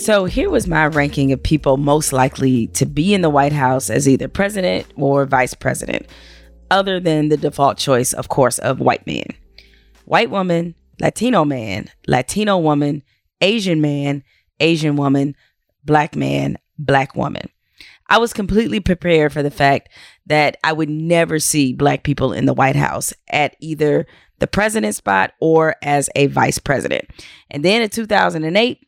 So here was my ranking of people most likely to be in the White House as either president or vice president, other than the default choice, of course, of white man. White woman, Latino man, Latino woman, Asian man, Asian woman, black man, black woman. I was completely prepared for the fact that I would never see black people in the White House at either the president spot or as a vice president. And then in 2008,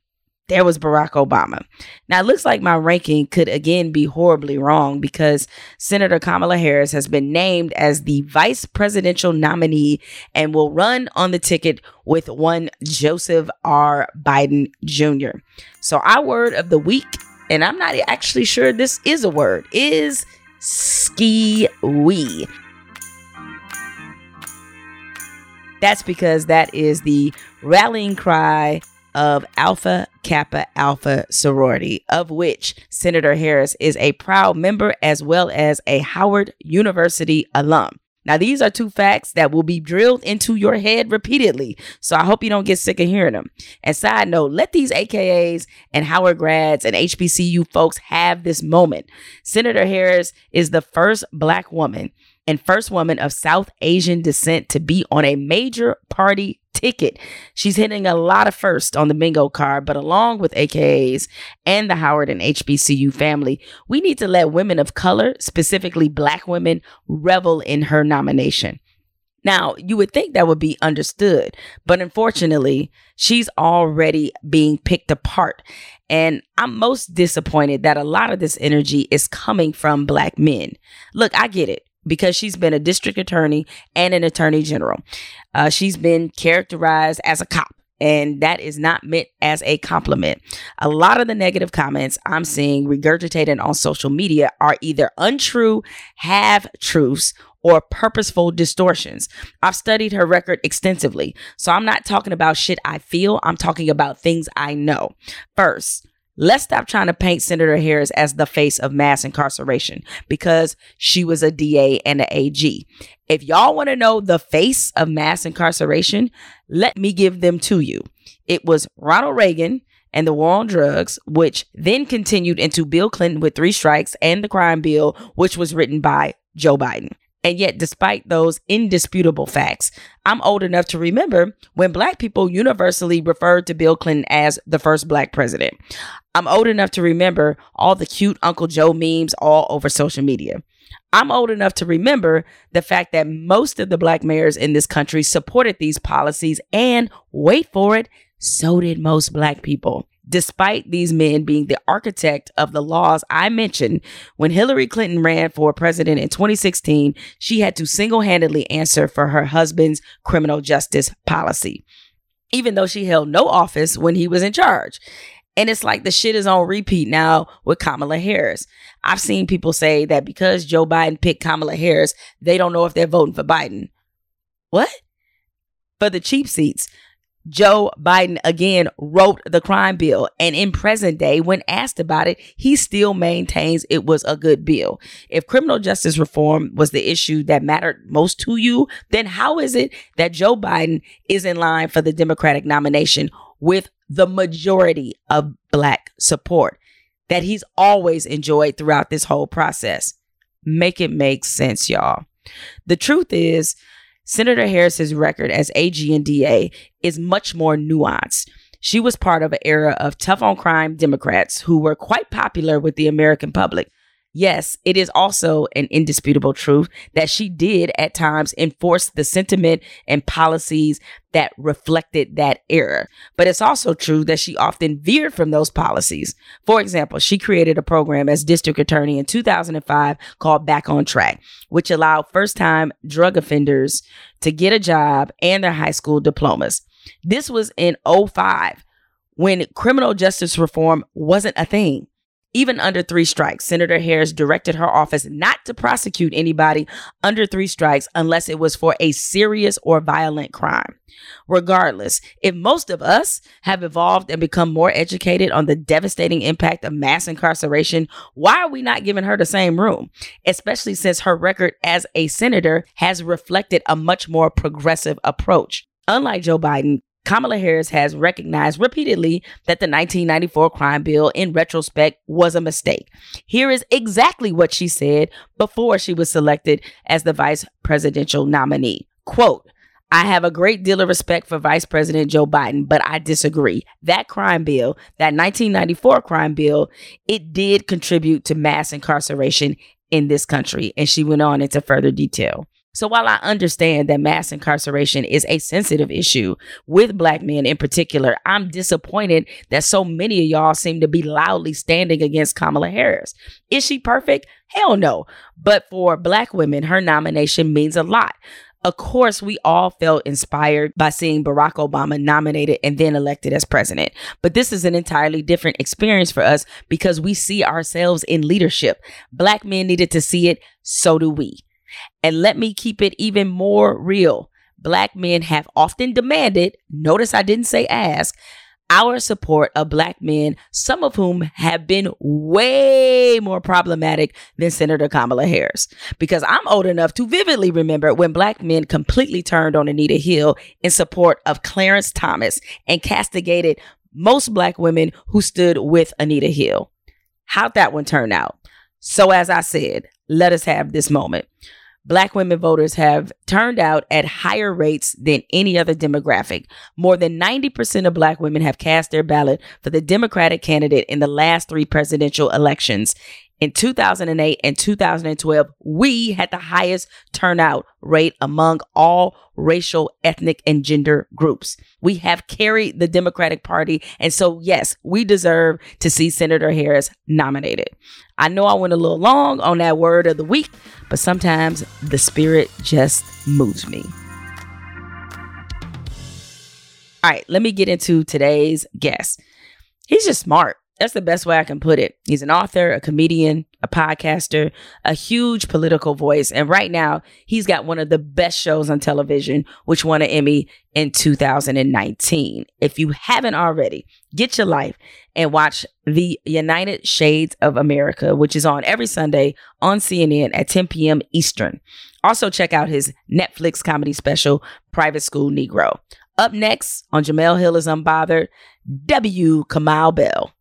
there was Barack Obama. Now, it looks like my ranking could again be horribly wrong because Senator Kamala Harris has been named as the vice presidential nominee and will run on the ticket with one Joseph R. Biden Jr. So, our word of the week, and I'm not actually sure this is a word, is ski wee. That's because that is the rallying cry of Alpha Kappa Alpha sorority, of which Senator Harris is a proud member as well as a Howard University alum. Now, these are two facts that will be drilled into your head repeatedly. So I hope you don't get sick of hearing them. And side note, let these AKAs and Howard grads and HBCU folks have this moment. Senator Harris is the first black woman and first woman of South Asian descent to be on a major party ticket. She's hitting a lot of first on the bingo card, but along with AKAs and the Howard and HBCU family, we need to let women of color, specifically black women, revel in her nomination. Now, you would think that would be understood, but unfortunately, she's already being picked apart. And I'm most disappointed that a lot of this energy is coming from black men. Look, I get it because she's been a district attorney and an attorney general. Uh, she's been characterized as a cop. And that is not meant as a compliment. A lot of the negative comments I'm seeing regurgitated on social media are either untrue, have truths, or purposeful distortions. I've studied her record extensively. So I'm not talking about shit I feel, I'm talking about things I know. First, Let's stop trying to paint Senator Harris as the face of mass incarceration because she was a DA and an AG. If y'all want to know the face of mass incarceration, let me give them to you. It was Ronald Reagan and the war on drugs, which then continued into Bill Clinton with three strikes and the crime bill, which was written by Joe Biden. And yet, despite those indisputable facts, I'm old enough to remember when black people universally referred to Bill Clinton as the first black president. I'm old enough to remember all the cute Uncle Joe memes all over social media. I'm old enough to remember the fact that most of the black mayors in this country supported these policies, and wait for it, so did most black people despite these men being the architect of the laws I mentioned, when Hillary Clinton ran for president in 2016, she had to single handedly answer for her husband's criminal justice policy, even though she held no office when he was in charge. And it's like the shit is on repeat now with Kamala Harris. I've seen people say that because Joe Biden picked Kamala Harris, they don't know if they're voting for Biden. What? For the cheap seats. Joe Biden again wrote the crime bill. And in present day, when asked about it, he still maintains it was a good bill. If criminal justice reform was the issue that mattered most to you, then how is it that Joe Biden is in line for the Democratic nomination with the majority of black support that he's always enjoyed throughout this whole process? Make it make sense, y'all. The truth is, Senator Harris's record as AG and DA is much more nuanced. She was part of an era of tough on crime Democrats who were quite popular with the American public. Yes, it is also an indisputable truth that she did at times enforce the sentiment and policies that reflected that era. But it's also true that she often veered from those policies. For example, she created a program as district attorney in 2005 called Back on Track, which allowed first time drug offenders to get a job and their high school diplomas. This was in 05 when criminal justice reform wasn't a thing. Even under three strikes, Senator Harris directed her office not to prosecute anybody under three strikes unless it was for a serious or violent crime. Regardless, if most of us have evolved and become more educated on the devastating impact of mass incarceration, why are we not giving her the same room? Especially since her record as a senator has reflected a much more progressive approach. Unlike Joe Biden, Kamala Harris has recognized repeatedly that the 1994 crime bill, in retrospect, was a mistake. Here is exactly what she said before she was selected as the vice presidential nominee. Quote, I have a great deal of respect for Vice President Joe Biden, but I disagree. That crime bill, that 1994 crime bill, it did contribute to mass incarceration in this country. And she went on into further detail. So while I understand that mass incarceration is a sensitive issue with black men in particular, I'm disappointed that so many of y'all seem to be loudly standing against Kamala Harris. Is she perfect? Hell no. But for black women, her nomination means a lot. Of course, we all felt inspired by seeing Barack Obama nominated and then elected as president. But this is an entirely different experience for us because we see ourselves in leadership. Black men needed to see it, so do we. And let me keep it even more real. Black men have often demanded, notice I didn't say ask, our support of black men, some of whom have been way more problematic than Senator Kamala Harris. Because I'm old enough to vividly remember when black men completely turned on Anita Hill in support of Clarence Thomas and castigated most black women who stood with Anita Hill. How'd that one turn out? So, as I said, let us have this moment black women voters have turned out at higher rates than any other demographic. More than 90% of black women have cast their ballot for the Democratic candidate in the last three presidential elections. In 2008 and 2012, we had the highest turnout rate among all racial, ethnic, and gender groups. We have carried the Democratic Party. And so, yes, we deserve to see Senator Harris nominated. I know I went a little long on that word of the week, but sometimes the spirit just moves me. All right, let me get into today's guest. He's just smart. That's the best way I can put it. He's an author, a comedian, a podcaster, a huge political voice. And right now, he's got one of the best shows on television, which won an Emmy in 2019. If you haven't already, get your life and watch The United Shades of America, which is on every Sunday on CNN at 10 p.m. Eastern. Also, check out his Netflix comedy special, Private School Negro. Up next on Jemele Hill is Unbothered, W. Kamau Bell.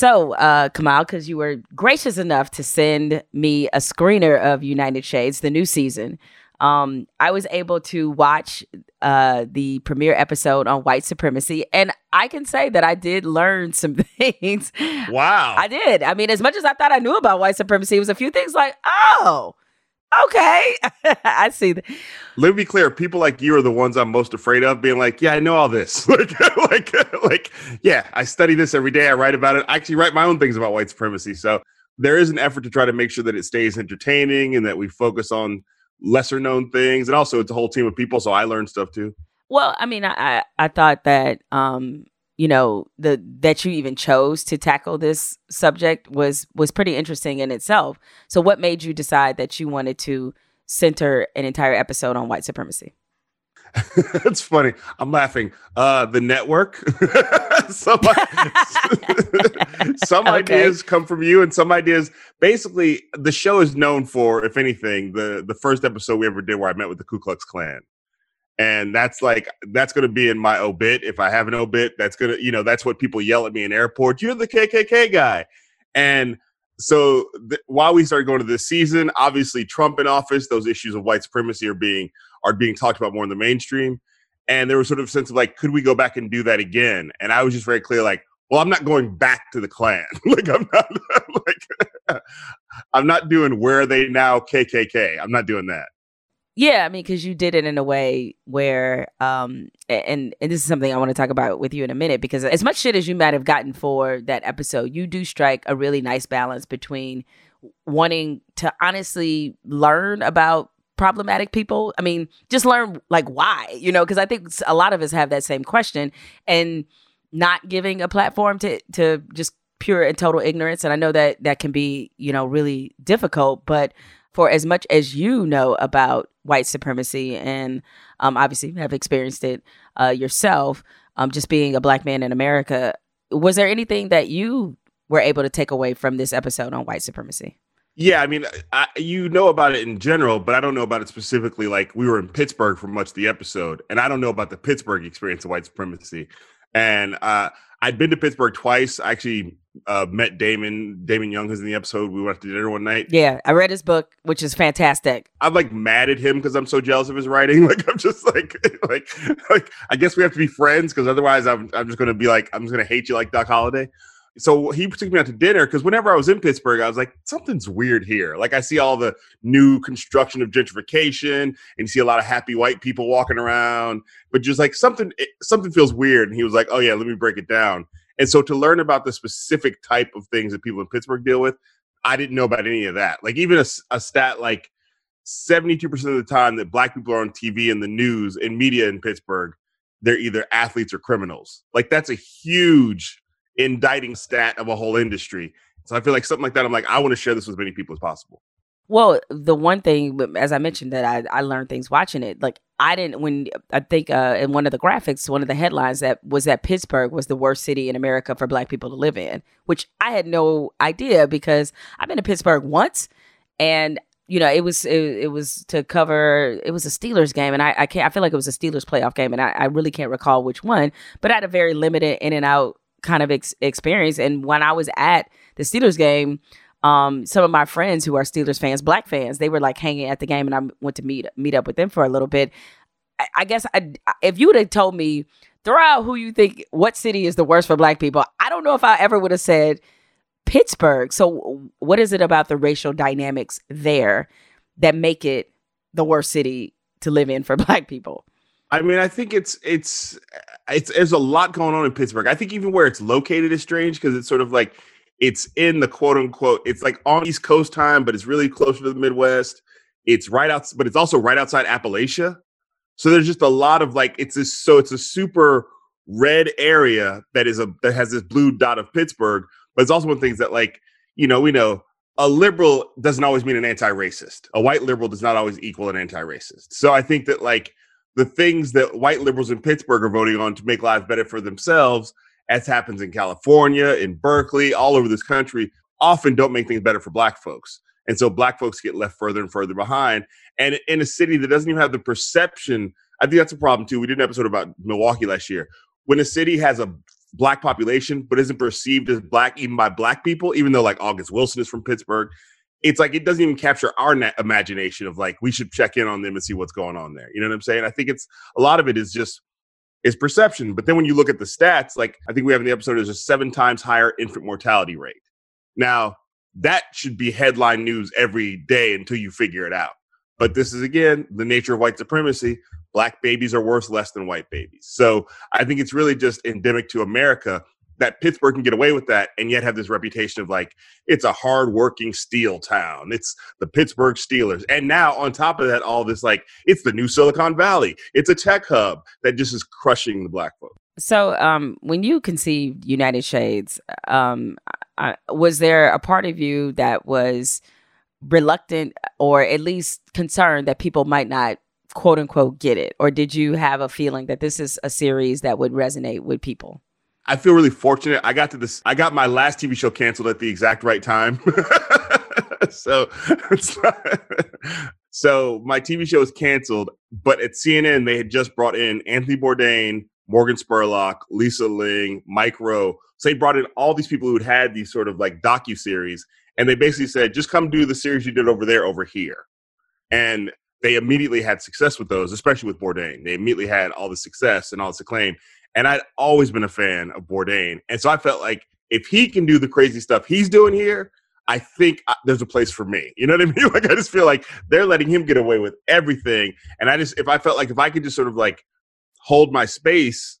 So, uh, Kamau, because you were gracious enough to send me a screener of United Shades, the new season, um, I was able to watch uh, the premiere episode on white supremacy, and I can say that I did learn some things. Wow, I did. I mean, as much as I thought I knew about white supremacy, it was a few things like, oh, okay, I see. That. Let me be clear. People like you are the ones I'm most afraid of. Being like, yeah, I know all this. like, like, like, yeah, I study this every day. I write about it. I actually write my own things about white supremacy. So there is an effort to try to make sure that it stays entertaining and that we focus on lesser known things. And also, it's a whole team of people, so I learn stuff too. Well, I mean, I I, I thought that um, you know the that you even chose to tackle this subject was was pretty interesting in itself. So what made you decide that you wanted to center an entire episode on white supremacy? That's funny. I'm laughing. Uh the network. Some, some okay. ideas come from you and some ideas basically the show is known for if anything the the first episode we ever did where i met with the ku klux klan and that's like that's going to be in my obit. If i have an obit that's to you know that's what people yell at me in airports. You're the kkk guy. And so th- while we started going to this season obviously trump in office those issues of white supremacy are being are being talked about more in the mainstream. And there was sort of a sense of like could we go back and do that again? And i was just very clear like well i'm not going back to the klan. Like i'm not like i'm not doing where are they now kkk i'm not doing that yeah, I mean, because you did it in a way where, um, and and this is something I want to talk about with you in a minute. Because as much shit as you might have gotten for that episode, you do strike a really nice balance between wanting to honestly learn about problematic people. I mean, just learn like why, you know, because I think a lot of us have that same question, and not giving a platform to to just pure and total ignorance. And I know that that can be, you know, really difficult, but for as much as you know about white supremacy and um, obviously have experienced it uh, yourself, um, just being a black man in America. Was there anything that you were able to take away from this episode on white supremacy? Yeah, I mean, I, you know about it in general, but I don't know about it specifically. Like we were in Pittsburgh for much of the episode, and I don't know about the Pittsburgh experience of white supremacy. And uh, I'd been to Pittsburgh twice. Actually uh, met Damon, Damon Young, who's in the episode. We went to dinner one night. Yeah, I read his book, which is fantastic. I'm like mad at him because I'm so jealous of his writing. Like I'm just like, like, like I guess we have to be friends because otherwise I'm, I'm just gonna be like, I'm just gonna hate you like Doc Holliday. So he took me out to dinner because whenever I was in Pittsburgh, I was like, something's weird here. Like I see all the new construction of gentrification, and you see a lot of happy white people walking around, but just like something, something feels weird. And he was like, oh yeah, let me break it down. And so to learn about the specific type of things that people in Pittsburgh deal with, I didn't know about any of that. Like even a, a stat like 72% of the time that black people are on TV and the news and media in Pittsburgh, they're either athletes or criminals. Like that's a huge indicting stat of a whole industry. So I feel like something like that, I'm like, I want to share this with as many people as possible. Well, the one thing, as I mentioned, that I, I learned things watching it. Like I didn't when I think uh, in one of the graphics, one of the headlines that was that Pittsburgh was the worst city in America for Black people to live in, which I had no idea because I've been to Pittsburgh once, and you know it was it, it was to cover it was a Steelers game, and I, I can't I feel like it was a Steelers playoff game, and I, I really can't recall which one, but I had a very limited in and out kind of ex- experience, and when I was at the Steelers game um, some of my friends who are Steelers fans, black fans, they were like hanging at the game, and I went to meet meet up with them for a little bit. I, I guess I, if you would have told me throw out who you think what city is the worst for black people, I don't know if I ever would have said Pittsburgh. So, what is it about the racial dynamics there that make it the worst city to live in for black people? I mean, I think it's it's it's there's a lot going on in Pittsburgh. I think even where it's located is strange because it's sort of like it's in the quote unquote, it's like on East Coast time, but it's really closer to the Midwest. It's right out, but it's also right outside Appalachia. So there's just a lot of like it's a so it's a super red area that is a that has this blue dot of Pittsburgh, but it's also one of the things that like, you know, we know a liberal doesn't always mean an anti-racist. A white liberal does not always equal an anti-racist. So I think that like the things that white liberals in Pittsburgh are voting on to make lives better for themselves as happens in California, in Berkeley, all over this country, often don't make things better for black folks. And so black folks get left further and further behind. And in a city that doesn't even have the perception, I think that's a problem too. We did an episode about Milwaukee last year. When a city has a black population but isn't perceived as black even by black people, even though like August Wilson is from Pittsburgh, it's like it doesn't even capture our na- imagination of like we should check in on them and see what's going on there. You know what I'm saying? I think it's a lot of it is just is perception. But then when you look at the stats, like I think we have in the episode, there's a seven times higher infant mortality rate. Now, that should be headline news every day until you figure it out. But this is again the nature of white supremacy. Black babies are worth less than white babies. So I think it's really just endemic to America that Pittsburgh can get away with that and yet have this reputation of like it's a hardworking steel town. It's the Pittsburgh Steelers. And now on top of that, all this like it's the new Silicon Valley. It's a tech hub that just is crushing the black folk. So um, when you conceived United Shades, um, I, was there a part of you that was reluctant or at least concerned that people might not quote unquote get it? Or did you have a feeling that this is a series that would resonate with people? I feel really fortunate. I got to this. I got my last TV show canceled at the exact right time. so, so my TV show was canceled, but at CNN they had just brought in Anthony Bourdain, Morgan Spurlock, Lisa Ling, Mike Rowe. So they brought in all these people who had had these sort of like docu series, and they basically said, "Just come do the series you did over there, over here." And they immediately had success with those, especially with Bourdain. They immediately had all the success and all this acclaim. And I'd always been a fan of Bourdain. And so I felt like if he can do the crazy stuff he's doing here, I think uh, there's a place for me. You know what I mean? Like I just feel like they're letting him get away with everything. And I just if I felt like if I could just sort of like hold my space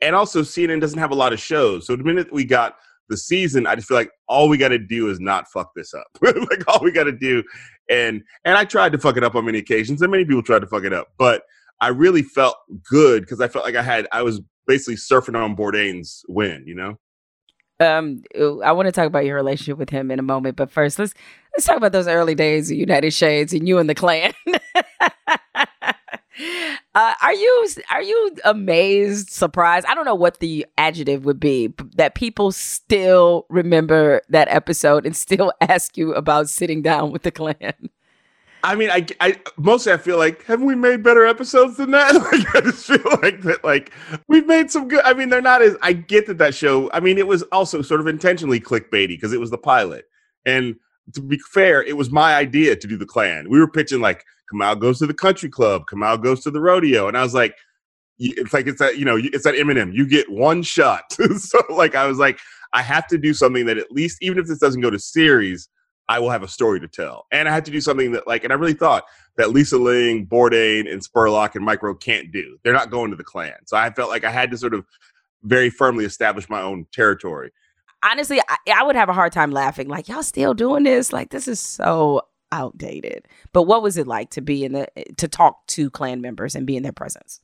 and also CNN doesn't have a lot of shows. So the minute we got the season, I just feel like all we got to do is not fuck this up. like all we got to do, and and I tried to fuck it up on many occasions, and many people tried to fuck it up, but I really felt good because I felt like I had I was basically surfing on Bourdain's win, you know? Um, I want to talk about your relationship with him in a moment, but first, let's let's talk about those early days of United Shades and you and the Klan. Uh, are you are you amazed, surprised? I don't know what the adjective would be that people still remember that episode and still ask you about sitting down with the Klan. I mean, I, I mostly I feel like haven't we made better episodes than that? Like I just feel like that, like we've made some good. I mean, they're not as. I get that that show. I mean, it was also sort of intentionally clickbaity because it was the pilot, and to be fair, it was my idea to do the Klan. We were pitching like Kamau goes to the country club, Kamau goes to the rodeo, and I was like, it's like it's that you know it's that Eminem. You get one shot. so like I was like, I have to do something that at least even if this doesn't go to series I will have a story to tell. And I had to do something that, like, and I really thought that Lisa Ling, Bourdain, and Spurlock and Mike Rowe can't do. They're not going to the Klan. So I felt like I had to sort of very firmly establish my own territory. Honestly, I, I would have a hard time laughing. Like, y'all still doing this? Like, this is so outdated. But what was it like to be in the, eh, to talk to Klan members and be in their presence?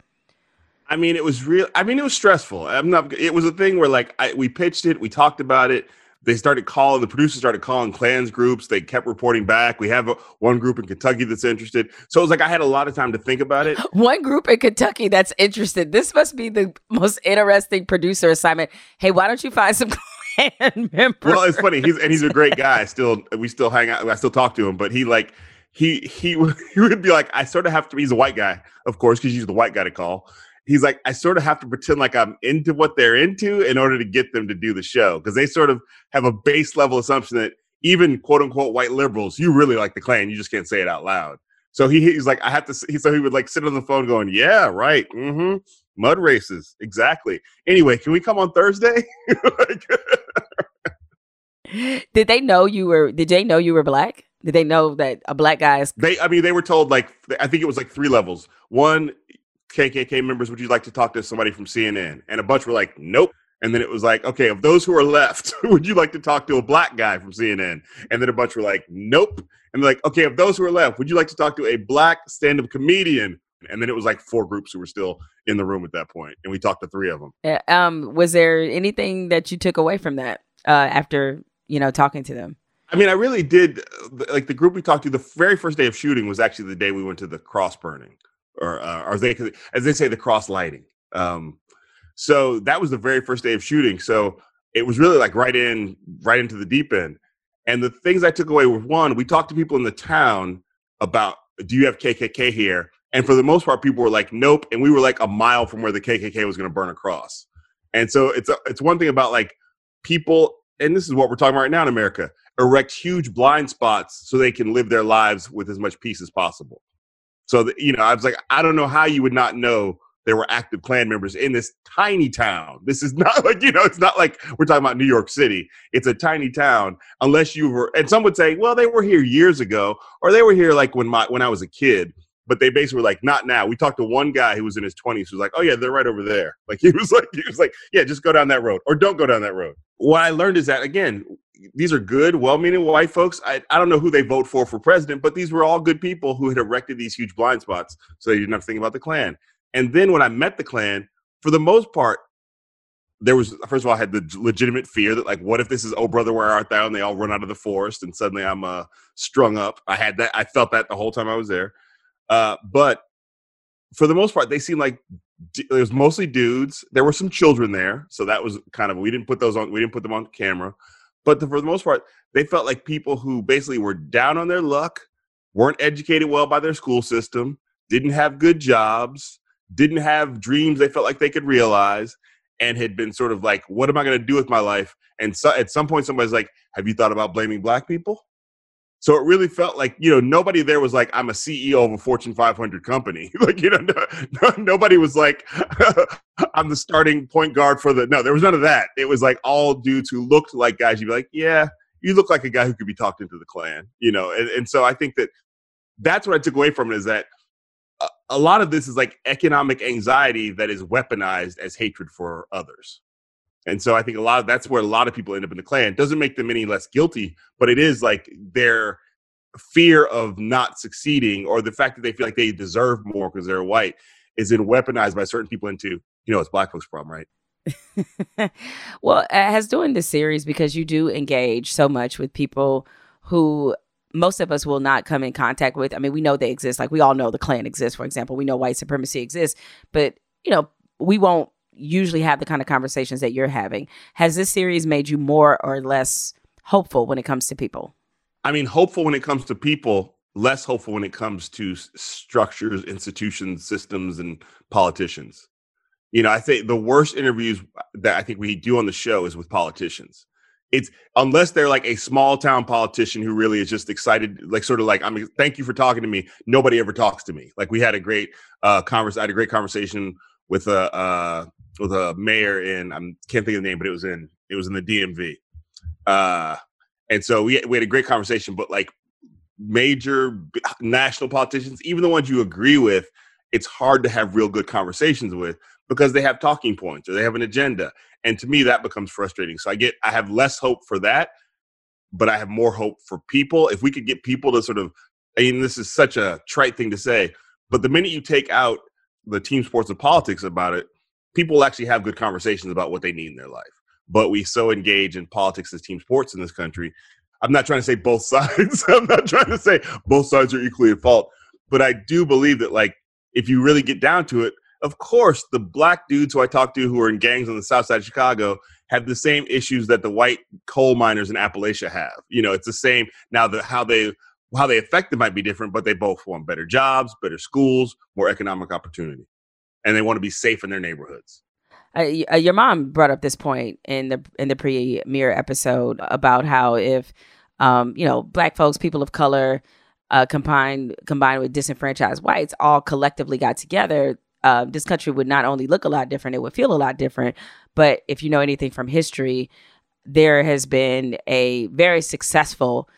I mean, it was real. I mean, it was stressful. I'm not, it was a thing where, like, I, we pitched it, we talked about it they started calling the producers started calling clans groups. They kept reporting back. We have a, one group in kentucky that's interested. So it was like i had a lot of time to think about it. One group in kentucky that's interested. This must be the most interesting producer assignment. Hey why don't you find some Klan members? Well it's funny. He's and he's a great guy. Still we still hang out i still talk to him but he like he he, he would be like i sort of have to he's a white guy of course because he's the white guy to call he's like, I sort of have to pretend like I'm into what they're into in order to get them to do the show because they sort of have a base level assumption that even quote unquote white liberals, you really like the Klan, you just can't say it out loud. So he, he's like, I have to. He, so he would like sit on the phone going, "Yeah, right, mm-hmm, mud races, exactly." Anyway, can we come on Thursday? like, did they know you were? Did they know you were black? Did they know that a black guy is? They, I mean, they were told like I think it was like three levels. One, KKK members, would you like to talk to somebody from CNN? And a bunch were like, nope. And then it was like, okay, of those who are left, would you like to talk to a black guy from CNN? And then a bunch were like, nope. And they're like, okay, of those who are left, would you like to talk to a black stand up comedian? And then it was like four groups who were still in the room at that point, and we talked to three of them. Uh, um, was there anything that you took away from that uh, after you know talking to them? I mean, I really did. Like the group we talked to, the very first day of shooting was actually the day we went to the cross burning or uh, they as they say the cross lighting. Um, so that was the very first day of shooting. So it was really like right in right into the deep end. And the things I took away were one, we talked to people in the town about do you have KKK here? And for the most part, people were like, nope. And we were like a mile from where the KKK was going to burn across. And so it's a, it's one thing about like people, and this is what we're talking about right now in America, erect huge blind spots so they can live their lives with as much peace as possible. So, the, you know, I was like, I don't know how you would not know there were active Klan members in this tiny town. This is not like, you know, it's not like we're talking about New York City. It's a tiny town, unless you were, and some would say, well, they were here years ago, or they were here like when my when I was a kid. But they basically were like, not now. We talked to one guy who was in his 20s who was like, oh, yeah, they're right over there. Like, he was like, he was like, yeah, just go down that road or don't go down that road. What I learned is that, again, these are good, well-meaning white folks. I, I don't know who they vote for for president, but these were all good people who had erected these huge blind spots, so they didn't have to think about the Klan. And then when I met the Klan, for the most part, there was first of all I had the legitimate fear that like, what if this is oh brother where art thou? And they all run out of the forest, and suddenly I'm uh, strung up. I had that. I felt that the whole time I was there. Uh, but for the most part, they seemed like it was mostly dudes. There were some children there, so that was kind of we didn't put those on. We didn't put them on camera. But the, for the most part, they felt like people who basically were down on their luck, weren't educated well by their school system, didn't have good jobs, didn't have dreams they felt like they could realize, and had been sort of like, what am I going to do with my life? And so at some point, somebody's like, have you thought about blaming black people? So it really felt like, you know, nobody there was like, I'm a CEO of a Fortune 500 company. like, you know, no, no, nobody was like, I'm the starting point guard for the. No, there was none of that. It was like all dudes who looked like guys. You'd be like, yeah, you look like a guy who could be talked into the Klan, you know. And, and so I think that that's what I took away from it is that a, a lot of this is like economic anxiety that is weaponized as hatred for others. And so I think a lot of that's where a lot of people end up in the Klan. Doesn't make them any less guilty, but it is like their fear of not succeeding or the fact that they feel like they deserve more because they're white is then weaponized by certain people into, you know, it's black folks' problem, right? well, as doing this series because you do engage so much with people who most of us will not come in contact with. I mean, we know they exist. Like we all know the Klan exists, for example. We know white supremacy exists, but you know, we won't usually have the kind of conversations that you're having. Has this series made you more or less hopeful when it comes to people? I mean, hopeful when it comes to people, less hopeful when it comes to structures, institutions, systems, and politicians. You know, I think the worst interviews that I think we do on the show is with politicians. It's unless they're like a small town politician who really is just excited, like sort of like, I mean, thank you for talking to me. Nobody ever talks to me. Like we had a great uh conversation. I had a great conversation with a uh with a mayor in I can't think of the name, but it was in it was in the DMV. Uh and so we we had a great conversation, but like major national politicians, even the ones you agree with, it's hard to have real good conversations with because they have talking points or they have an agenda. And to me, that becomes frustrating. So I get, I have less hope for that, but I have more hope for people. If we could get people to sort of, I mean, this is such a trite thing to say, but the minute you take out the team sports and politics about it, people actually have good conversations about what they need in their life. But we so engage in politics as team sports in this country. I'm not trying to say both sides. I'm not trying to say both sides are equally at fault. But I do believe that, like, if you really get down to it, of course, the black dudes who I talk to who are in gangs on the south side of Chicago have the same issues that the white coal miners in Appalachia have. You know, it's the same. Now, the how they how they affect might be different, but they both want better jobs, better schools, more economic opportunity, and they want to be safe in their neighborhoods. Uh, your mom brought up this point in the in the premiere episode about how if um, you know black folks, people of color, uh, combined combined with disenfranchised whites, all collectively got together, uh, this country would not only look a lot different, it would feel a lot different. But if you know anything from history, there has been a very successful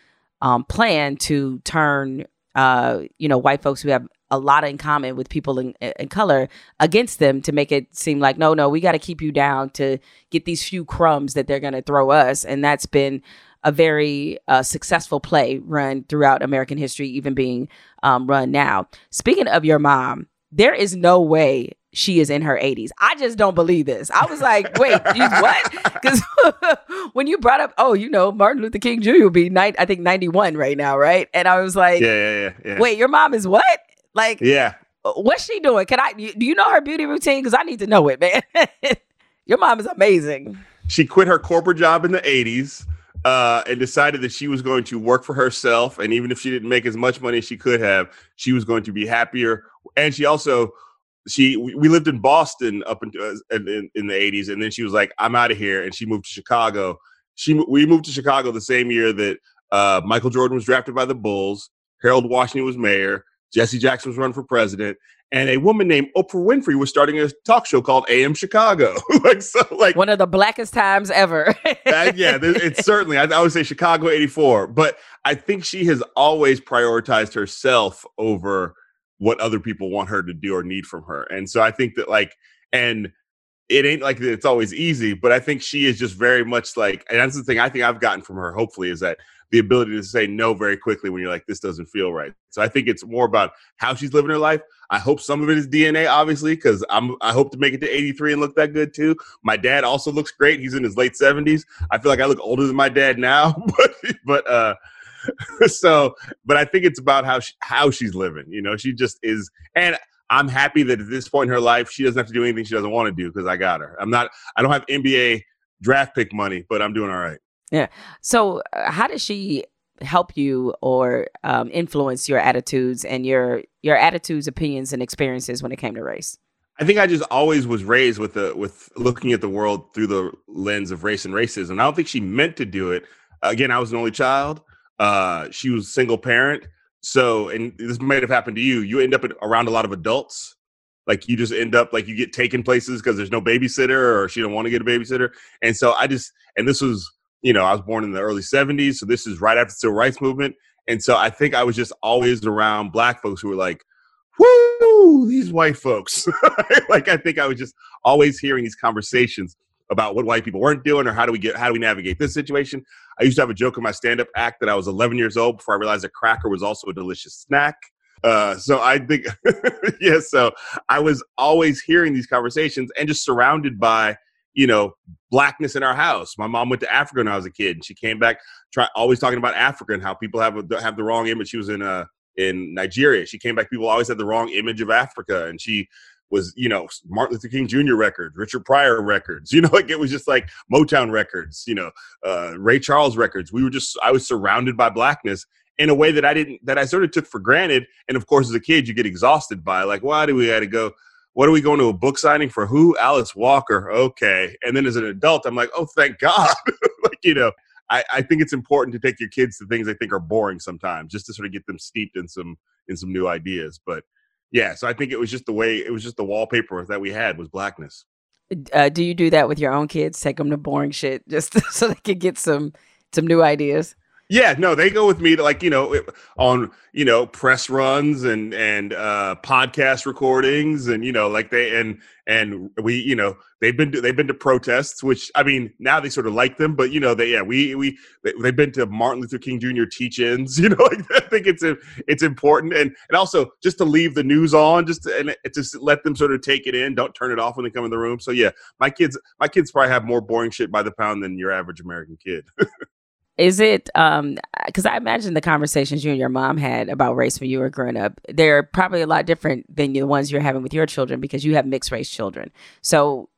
um, plan to turn, uh, you know, white folks who have a lot in common with people in, in color against them to make it seem like no, no, we got to keep you down to get these few crumbs that they're going to throw us, and that's been a very uh, successful play run throughout American history, even being um, run now. Speaking of your mom, there is no way she is in her 80s. I just don't believe this. I was like, wait, what? Because when you brought up, oh, you know, Martin Luther King Jr. will be, ni- I think, 91 right now, right? And I was like, yeah, yeah, yeah, yeah. wait, your mom is what? Like, yeah. What's she doing? Can I, do you know her beauty routine? Because I need to know it, man. your mom is amazing. She quit her corporate job in the 80s uh, and decided that she was going to work for herself. And even if she didn't make as much money as she could have, she was going to be happier. And she also, she we lived in Boston up into, uh, in, in the 80s, and then she was like, "I'm out of here," and she moved to Chicago. She we moved to Chicago the same year that uh, Michael Jordan was drafted by the Bulls, Harold Washington was mayor, Jesse Jackson was running for president, and a woman named Oprah Winfrey was starting a talk show called AM Chicago. like so, like one of the blackest times ever. that, yeah, it's certainly. I, I would say Chicago '84, but I think she has always prioritized herself over what other people want her to do or need from her. And so I think that like, and it ain't like it's always easy, but I think she is just very much like, and that's the thing I think I've gotten from her. Hopefully, is that the ability to say no very quickly when you're like, this doesn't feel right. So I think it's more about how she's living her life. I hope some of it is DNA, obviously, because I'm I hope to make it to 83 and look that good too. My dad also looks great. He's in his late 70s. I feel like I look older than my dad now, but but uh so, but I think it's about how she, how she's living. You know, she just is, and I'm happy that at this point in her life, she doesn't have to do anything she doesn't want to do because I got her. I'm not. I don't have NBA draft pick money, but I'm doing all right. Yeah. So, uh, how does she help you or um, influence your attitudes and your your attitudes, opinions, and experiences when it came to race? I think I just always was raised with the with looking at the world through the lens of race and racism. I don't think she meant to do it. Again, I was an only child, uh, she was single parent. So, and this might have happened to you. You end up around a lot of adults. Like you just end up like you get taken places because there's no babysitter or she don't want to get a babysitter. And so I just, and this was, you know, I was born in the early 70s. So this is right after the civil rights movement. And so I think I was just always around black folks who were like, whoo, these white folks. like I think I was just always hearing these conversations about what white people weren't doing or how do we get how do we navigate this situation. I used to have a joke in my stand-up act that I was 11 years old before I realized a cracker was also a delicious snack. Uh, so I think, yeah. So I was always hearing these conversations and just surrounded by, you know, blackness in our house. My mom went to Africa when I was a kid, and she came back try always talking about Africa and how people have a, have the wrong image. She was in uh in Nigeria. She came back. People always had the wrong image of Africa, and she was you know Martin Luther King Jr. records, Richard Pryor records. You know, like it was just like Motown records. You know, uh, Ray Charles records. We were just I was surrounded by blackness in a way that I didn't that I sort of took for granted. And of course, as a kid, you get exhausted by like, why do we got to go? What are we going to a book signing for? Who? Alice Walker. Okay. And then as an adult, I'm like, oh, thank God. like you know, I, I think it's important to take your kids to things they think are boring sometimes, just to sort of get them steeped in some in some new ideas. But yeah, so I think it was just the way it was just the wallpaper that we had was blackness. Uh, do you do that with your own kids? Take them to boring shit just so they can get some some new ideas. Yeah, no, they go with me to like you know on you know press runs and and uh, podcast recordings and you know like they and and we you know they've been to, they've been to protests which I mean now they sort of like them but you know they yeah we we they, have been to Martin Luther King Jr. teach-ins you know like I think it's a, it's important and and also just to leave the news on just to, and just let them sort of take it in don't turn it off when they come in the room so yeah my kids my kids probably have more boring shit by the pound than your average American kid. Is it um because I imagine the conversations you and your mom had about race when you were growing up, they're probably a lot different than the ones you're having with your children because you have mixed race children. So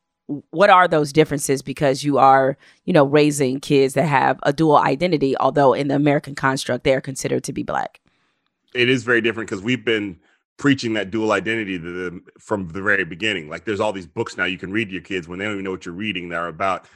what are those differences because you are, you know, raising kids that have a dual identity, although in the American construct they are considered to be black? It is very different because we've been preaching that dual identity from the very beginning. Like there's all these books now you can read to your kids when they don't even know what you're reading. They're about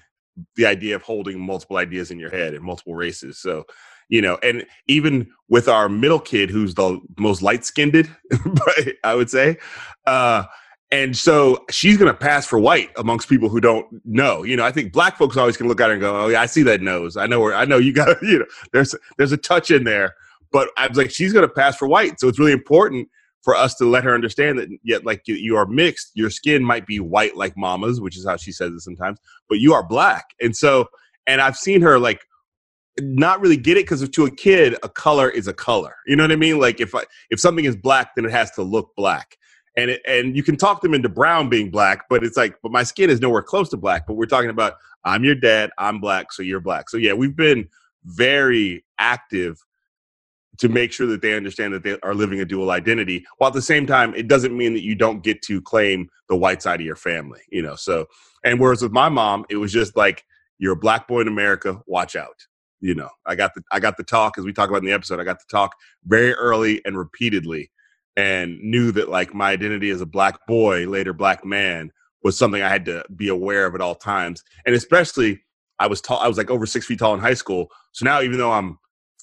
the idea of holding multiple ideas in your head and multiple races. So, you know, and even with our middle kid, who's the most light skinned, I would say, uh, and so she's going to pass for white amongst people who don't know. You know, I think black folks always can look at her and go, "Oh yeah, I see that nose. I know where. I know you got. You know, there's there's a touch in there." But I was like, she's going to pass for white, so it's really important for us to let her understand that yet like you, you, are mixed. Your skin might be white like mama's which is how she says it sometimes but you are black. And so and i've seen her like not really get it because to a kid a color is a color. You know what i mean? Like if I, if something is black then it has to look black. And it, and you can talk them into brown being black but it's like but my skin is nowhere close to black. But we're talking about i'm your dad i'm black so you're black. So yeah we've been very active to make sure that they understand that they are living a dual identity while at the same time it doesn't mean that you don't get to claim the white side of your family you know? So and whereas with my mom it was just like you're a black boy in america watch out you know? I got the i got the talk as we talk about in the episode i got the talk very early and repeatedly and knew that like my identity as a black boy later black man was something i had to be aware of at all times and especially i was tall i was like over six feet tall in high school so now even though i'm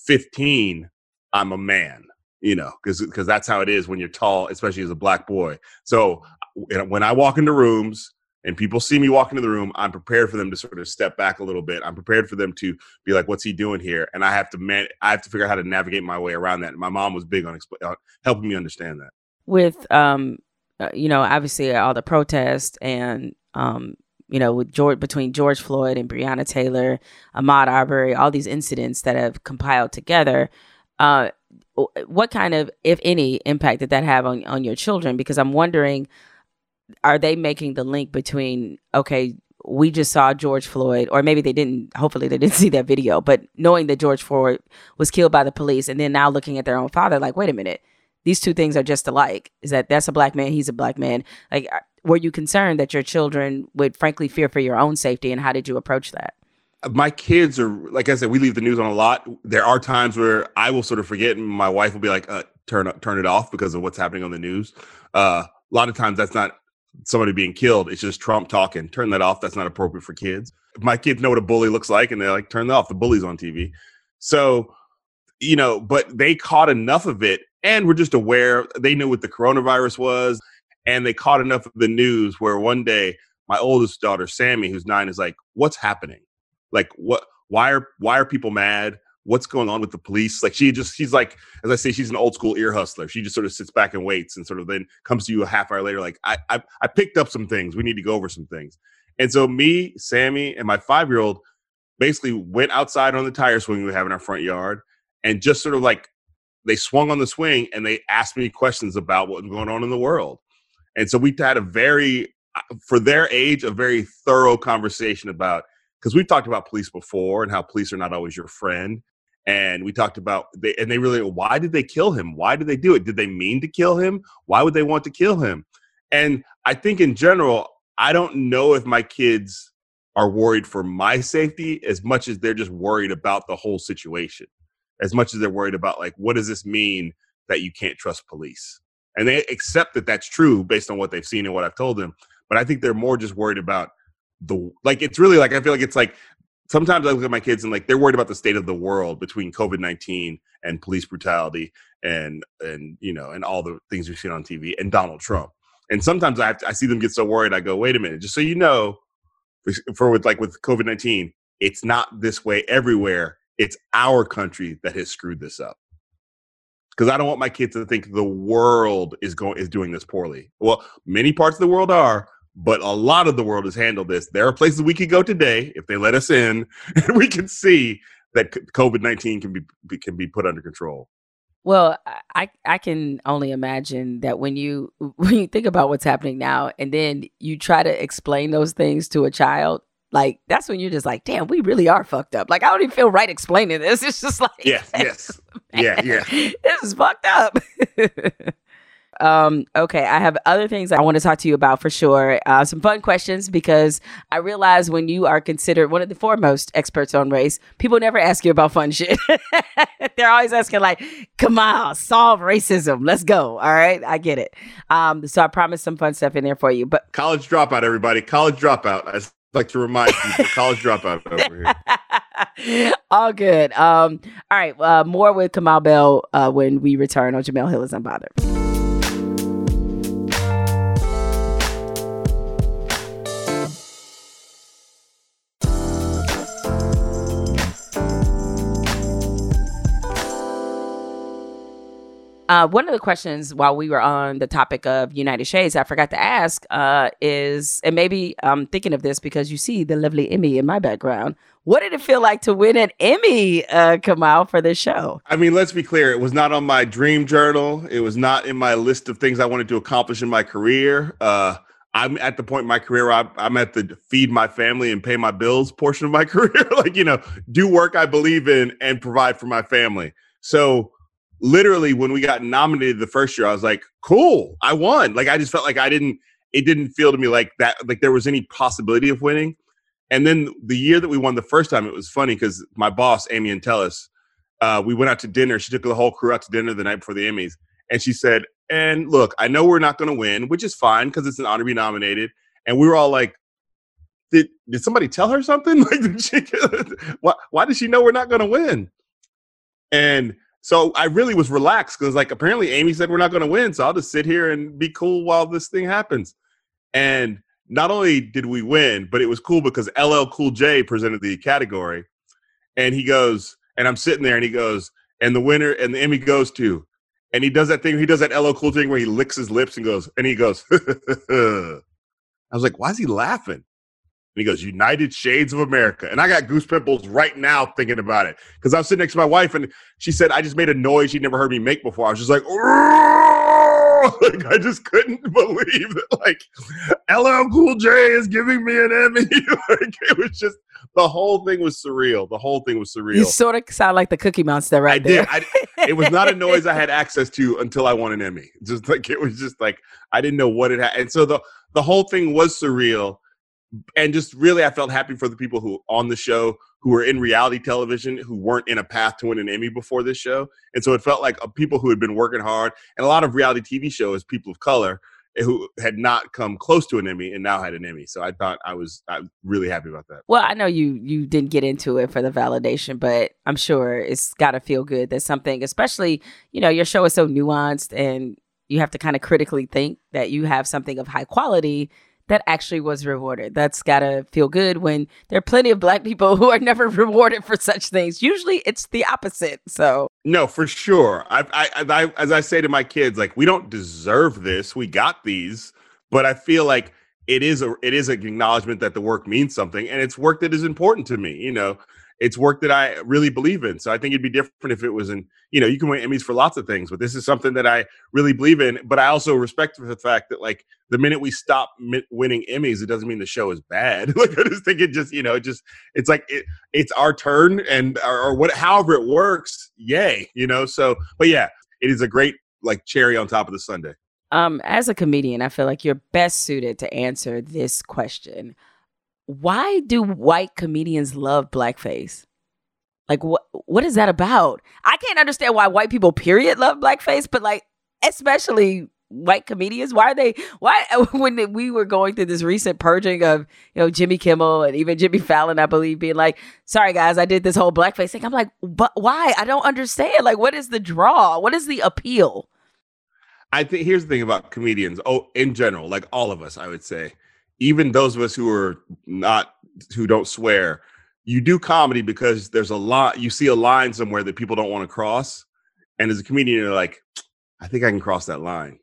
15 I'm a man, you know, because because that's how it is when you're tall, especially as a black boy. So when I walk into rooms and people see me walk into the room, I'm prepared for them to sort of step back a little bit. I'm prepared for them to be like, "What's he doing here?" And I have to man, I have to figure out how to navigate my way around that. And my mom was big on expl- uh, helping me understand that. With um, uh, you know, obviously all the protests and um, you know, with George between George Floyd and Breonna Taylor, Ahmaud Arbery, all these incidents that have compiled together. Uh, what kind of, if any, impact did that have on on your children? Because I'm wondering, are they making the link between okay, we just saw George Floyd, or maybe they didn't. Hopefully, they didn't see that video, but knowing that George Floyd was killed by the police, and then now looking at their own father, like, wait a minute, these two things are just alike. Is that that's a black man, he's a black man? Like, were you concerned that your children would frankly fear for your own safety, and how did you approach that? My kids are like I said, we leave the news on a lot. There are times where I will sort of forget, and my wife will be like, uh, "Turn turn it off" because of what's happening on the news. Uh, a lot of times, that's not somebody being killed; it's just Trump talking. Turn that off. That's not appropriate for kids. My kids know what a bully looks like, and they're like, "Turn that off." The bully's on TV. So, you know, but they caught enough of it, and we're just aware. They knew what the coronavirus was, and they caught enough of the news where one day my oldest daughter, Sammy, who's nine, is like, "What's happening?" Like what why are why are people mad? What's going on with the police? Like she just she's like as i say she's an old school ear hustler. She just sort of sits back and waits and sort of then comes to you a half hour later like i i, I picked up some things. We need to go over some things. And so me sammy and my five year old basically went outside on the tire swing we have in our front yard and just sort of like they swung on the swing and they asked me questions about what was going on in the world. And so we had a very uh, for their age, a very thorough conversation about because we've talked about police before and how police are not always your friend. And we talked about they and they really why did they kill him? Why did they do it? Did they mean to kill him? Why would they want to kill him? And I think in general, I don't know if my kids are worried for my safety as much as they're just worried about the whole situation. As much as they're worried about like what does this mean that you can't trust police? And they accept that that's true based on what they've seen and what I've told them. But I think they're more just worried about the like it's really like I feel like it's like sometimes I look at my kids and like they're worried about the state of the world between COVID nineteen and police brutality and and you know and all the things we've seen on TV and Donald Trump. And sometimes I to, I see them get so worried. I go, wait a minute, just so you know, for, with like with COVID nineteen, it's not this way everywhere. It's our country that has screwed this up. Because I don't want my kids to think the world is going is doing this poorly. Well, many parts of the world are, but a lot of the world has handled this. There are places we could go today if they let us in, and we can see that COVID nineteen can be can be put under control. Well, I I can only imagine that when you when you think about what's happening now, and then you try to explain those things to a child, like that's when you're just like, damn, we really are fucked up. Like I don't even feel right explaining this. It's just like, yes, yes, yeah, yeah, this is fucked up. Um, okay, I have other things I want to talk to you about for sure. Uh, some fun questions because I realize when you are considered one of the foremost experts on race, people never ask you about fun shit. They're always asking like, "Come on, solve racism. Let's go." All right, I get it. Um, so I promise some fun stuff in there for you. But college dropout, everybody, college dropout. I like to remind people, college dropout over here. all good. Um, all right, uh, more with Kamau Bell uh, when we return on Jemele Hill is Unbothered. Uh, one of the questions while we were on the topic of United Shades, I forgot to ask uh, is, and maybe I'm thinking of this because you see the lovely Emmy in my background. What did it feel like to win an Emmy, uh, out for this show? I mean, let's be clear. It was not on my dream journal. It was not in my list of things I wanted to accomplish in my career. Uh, I'm at the point in my career I, I'm at the feed my family and pay my bills portion of my career. like, you know, do work I believe in and provide for my family. So literally when we got nominated the first year, I was like, cool, I won. Like I just felt like I didn't, it didn't feel to me like that, like there was any possibility of winning. And then the year that we won the first time, it was funny because my boss, Amy Entelis, uh, we went out to dinner. She took the whole crew out to dinner the night before the Emmys. And she said, and look, I know we're not going to win, which is fine because it's an honor to be nominated. And we were all like, did, did somebody tell her something? Like, did she, why, why did she know we're not going to win? And so I really was relaxed because, like, apparently Amy said we're not going to win, so I'll just sit here and be cool while this thing happens. And not only did we win, but it was cool because LL Cool J presented the category, and he goes, and I'm sitting there, and he goes, and the winner and the Emmy goes to, and he does that thing, he does that LL Cool thing where he licks his lips and goes, and he goes, I was like, why is he laughing? And he goes, United Shades of America. And I got goose pimples right now thinking about it. Because I was sitting next to my wife and she said, I just made a noise she'd never heard me make before. I was just like, like I just couldn't believe that like LL Cool J is giving me an Emmy. like it was just the whole thing was surreal. The whole thing was surreal. You sort of sound like the Cookie Monster right I there. Did. I, it was not a noise I had access to until I won an Emmy. Just like it was just like I didn't know what it had. And so the the whole thing was surreal and just really I felt happy for the people who on the show who were in reality television who weren't in a path to win an Emmy before this show. And so it felt like uh, people who had been working hard and a lot of reality TV shows, people of color eh, who had not come close to an Emmy and now had an Emmy. So I thought I was I really happy about that. Well, I know you you didn't get into it for the validation, but I'm sure it's got to feel good that something, especially, you know, your show is so nuanced and you have to kind of critically think that you have something of high quality that actually was rewarded. That's got to feel good when there are plenty of black people who are never rewarded for such things. Usually it's the opposite. So, no, for sure. I, I, I, as I say to my kids, like, we don't deserve this. We got these, but I feel like it is a, it is an acknowledgement that the work means something and it's work that is important to me, you know? It's work that I really believe in. So I think it'd be different if it was in, you know, you can win Emmys for lots of things, but this is something that I really believe in. But I also respect the fact that like the minute we stop mi- winning Emmys, it doesn't mean the show is bad. like I just think it just, you know, just it's like it, it's our turn and or, or what, however it works, yay, you know. So, but yeah, it is a great like cherry on top of the sundae. Um, as a comedian, I feel like you're best suited to answer this question why do white comedians love blackface? Like what what is that about? I can't understand why white people period love blackface, but like especially white comedians, why are they why when we were going through this recent purging of, you know, Jimmy Kimmel and even Jimmy Fallon, I believe, being like, sorry guys, I did this whole blackface thing. I'm like, but why? I don't understand. Like what is the draw? What is the appeal? I think here's the thing about comedians, oh, in general, like all of us, I would say even those of us who are not who don't swear, you do comedy because there's a lot you see a line somewhere that people don't want to cross. And as a comedian, you're like, I think I can cross that line.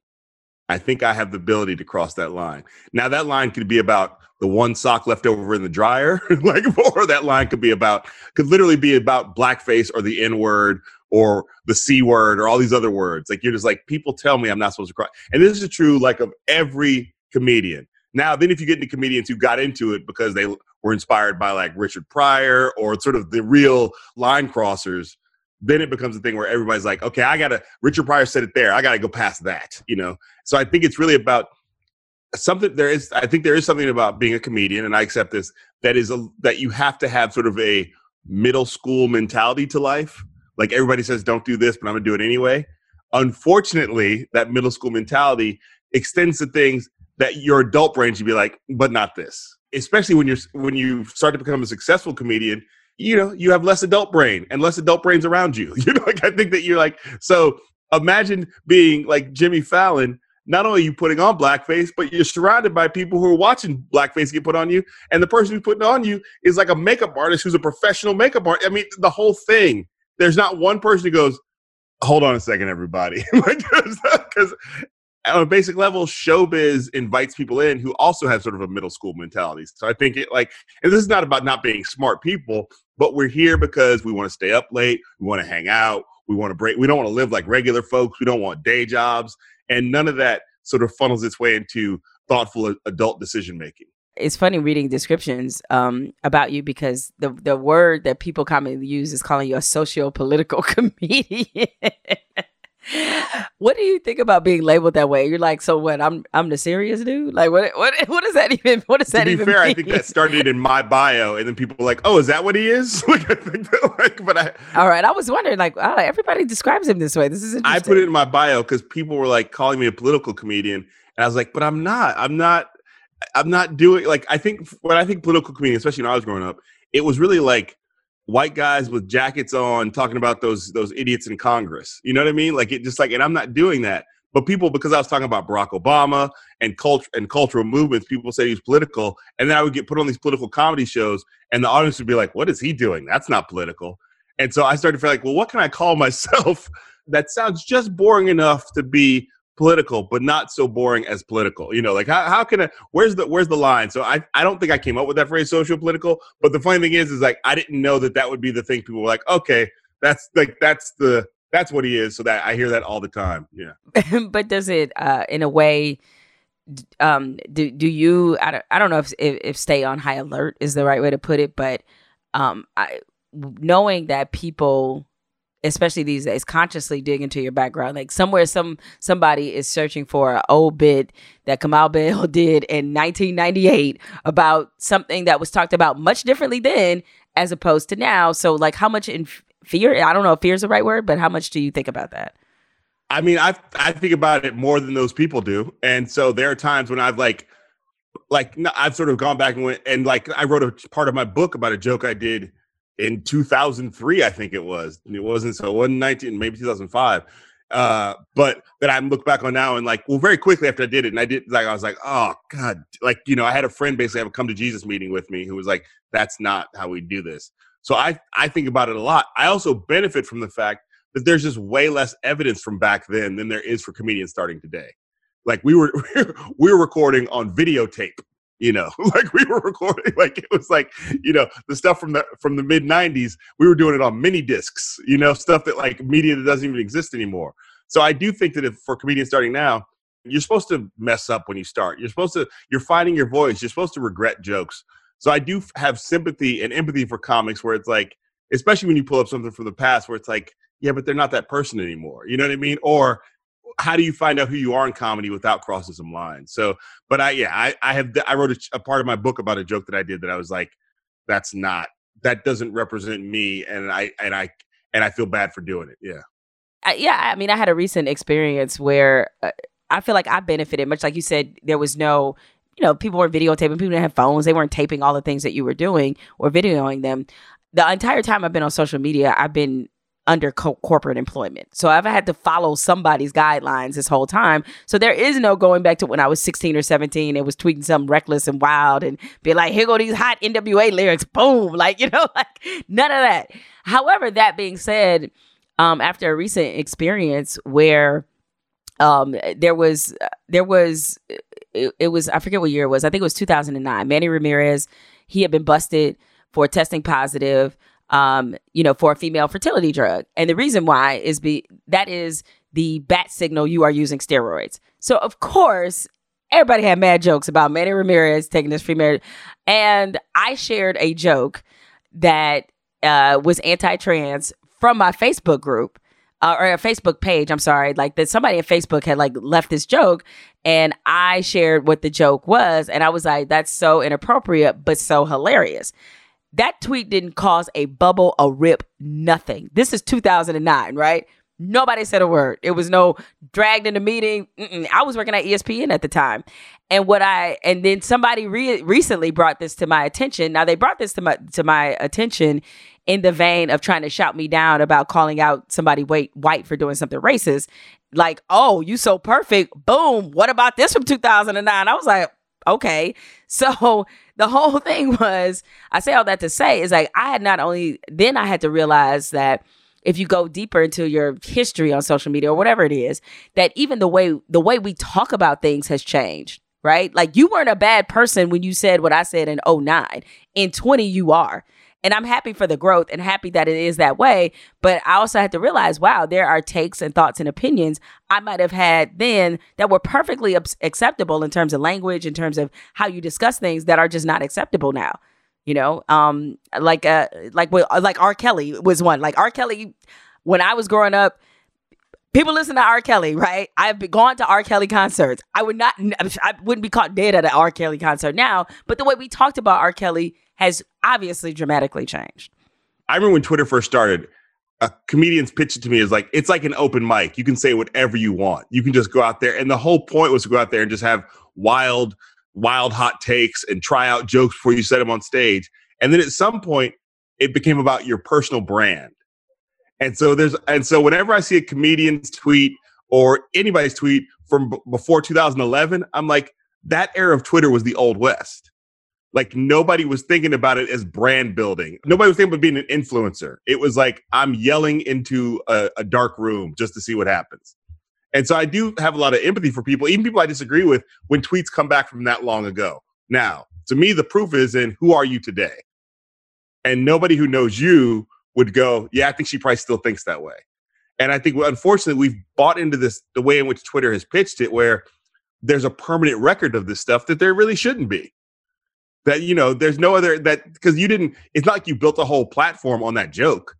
I think I have the ability to cross that line. Now that line could be about the one sock left over in the dryer, like, or that line could be about could literally be about blackface or the N word or the C word or all these other words. Like you're just like people tell me I'm not supposed to cross, and this is true like of every comedian. Now, then if you get into comedians who got into it because they were inspired by like Richard Pryor or sort of the real line crossers, then it becomes a thing where everybody's like, okay, I gotta, Richard Pryor said it there. I gotta go past that, you know? So I think it's really about something there is, I think there is something about being a comedian, and I accept this, that is a, that you have to have sort of a middle school mentality to life. Like everybody says, don't do this, but I'm gonna do it anyway. Unfortunately, that middle school mentality extends to things that your adult brain should be like, but not this. Especially when you're when you start to become a successful comedian, you know, you have less adult brain and less adult brains around you. You know, like I think that you're like, so imagine being like Jimmy Fallon. Not only you putting on blackface, but you're surrounded by people who are watching blackface get put on you, and the person who's putting on you is like a makeup artist who's a professional makeup artist. I mean, the whole thing. There's not one person who goes, hold on a second, everybody. Because on a basic level, showbiz invites people in who also have sort of a middle school mentality. So I think it like, and this is not about not being smart people, but we're here because we want to stay up late, we want to hang out, we want to break, we don't want to live like regular folks, we don't want day jobs, and none of that sort of funnels its way into thoughtful adult decision making. It's funny reading descriptions um, about you because the the word that people commonly use is calling you a socio political comedian what do you think about being labeled that way? You're like, so what? I'm I'm the serious dude. Like, what what what does that even? What does to that be even? fair, mean? I think that started in my bio, and then people were like, "Oh, is that what he is?" like, I think that, like, but I. All right, I was wondering, like, oh, everybody describes him this way. This is I put it in my bio because people were like calling me a political comedian, and I was like, "But I'm not. I'm not. I'm not doing like I think when I think political comedian, especially when I was growing up, it was really like." White guys with jackets on talking about those those idiots in Congress. You know what I mean? Like it just like, and I'm not doing that. But people, because I was talking about Barack Obama and culture and cultural movements, people say he's political, and then I would get put on these political comedy shows, and the audience would be like, "What is he doing? That's not political." And so I started to feel like, well, what can I call myself that sounds just boring enough to be political, but not so boring as political. You know, like how, how can I where's the where's the line? So I I don't think I came up with that phrase social political, but the funny thing is is like I didn't know that that would be the thing people were like, "Okay, that's like that's the that's what he is." So that I hear that all the time. Yeah. but does it uh in a way um do do you I don't, I don't know if, if if stay on high alert is the right way to put it, but um I knowing that people especially these days, consciously dig into your background. Like somewhere, some somebody is searching for an old bit that Kamau Bell did in 1998 about something that was talked about much differently then as opposed to now. So, like, how much in fear? I don't know if fear is the right word, but how much do you think about that? I mean, I I think about it more than those people do, and so there are times when I've like, like I've sort of gone back and went and like I wrote a part of my book about a joke I did in 2003, I think it was. It wasn't so it wasn't 19, maybe 2005. Uh, but that I look back on now and like, well, very quickly after I did it, and I did like I was like, oh god, like you know, I had a friend basically have a come to Jesus meeting with me who was like, that's not how we do this. So I I think about it a lot. I also benefit from the fact that there's just way less evidence from back then than there is for comedians starting today. Like we were we were recording on videotape you know like we were recording like it was like you know the stuff from the from the mid 90s we were doing it on mini discs you know stuff that like media that doesn't even exist anymore. So i do think that if for comedians starting now you're supposed to mess up when you start. You're supposed to you're finding your voice. You're supposed to regret jokes. So i do have sympathy and empathy for comics where it's like especially when you pull up something from the past where it's like yeah but they're not that person anymore. You know what i mean? Or how do you find out who you are in comedy without crossing some lines? So, but I, yeah, I, I have, I wrote a, a, part of my book about a joke that I did that I was like, that's not, that doesn't represent me. And I, and I, and I feel bad for doing it. Yeah. Uh, yeah. I mean, I had a recent experience where uh, I feel like I benefited much like you said, there was no, you know, people weren't videotaping, people didn't have phones, they weren't taping all the things that you were doing or videoing them. The entire time I've been on social media, I've been under co- corporate employment. So I've had to follow somebody's guidelines this whole time. So there is no going back to when I was 16 or 17 and was tweeting something reckless and wild and be like, here go these hot NWA lyrics, boom. Like, you know, like none of that. However, that being said, um, after a recent experience where um, there was, there was, it, it was, I forget what year it was. I think it was 2009. Manny Ramirez, he had been busted for testing positive um, you know, for a female fertility drug. And the reason why is be that is the bat signal you are using steroids. So of course, everybody had mad jokes about Manny Ramirez taking this female. And I shared a joke that uh, was anti-trans from my Facebook group. Uh, or a Facebook page, I'm sorry, like that somebody at Facebook had like left this joke and I shared what the joke was and I was like that's so inappropriate but so hilarious. That tweet didn't cause a bubble, a rip, nothing. This is 2009, right? Nobody said a word. It was no dragged in a meeting. Mm-mm. I was working at ESPN at the time. And what I and then somebody re- recently brought this to my attention. Now they brought this to my to my attention in the vein of trying to shout me down about calling out somebody white white for doing something racist. Like, "Oh, you so perfect." Boom. What about this from 2009? I was like, "Okay." So the whole thing was I say all that to say is like I had not only then I had to realize that if you go deeper into your history on social media or whatever it is, that even the way the way we talk about things has changed, right? Like you weren't a bad person when you said what I said in 09. In 20 you are. And I'm happy for the growth and happy that it is that way. But I also had to realize, wow, there are takes and thoughts and opinions I might have had then that were perfectly acceptable in terms of language, in terms of how you discuss things that are just not acceptable now. You know, um, like uh, like like R. Kelly was one. Like R. Kelly, when I was growing up, people listen to R. Kelly, right? I've been gone to R. Kelly concerts. I would not, I wouldn't be caught dead at an R. Kelly concert now. But the way we talked about R. Kelly has obviously dramatically changed. I remember when Twitter first started, a comedian's pitched it to me as like it's like an open mic. You can say whatever you want. You can just go out there, and the whole point was to go out there and just have wild, wild hot takes and try out jokes before you set them on stage. And then at some point, it became about your personal brand. And so there's and so whenever I see a comedian's tweet or anybody's tweet from b- before 2011, I'm like that era of Twitter was the old west. Like nobody was thinking about it as brand building. Nobody was thinking about being an influencer. It was like I'm yelling into a, a dark room just to see what happens. And so I do have a lot of empathy for people, even people I disagree with, when tweets come back from that long ago. Now, to me, the proof is in who are you today? And nobody who knows you would go, yeah, I think she probably still thinks that way. And I think, unfortunately, we've bought into this the way in which Twitter has pitched it, where there's a permanent record of this stuff that there really shouldn't be that you know there's no other that because you didn't it's not like you built a whole platform on that joke.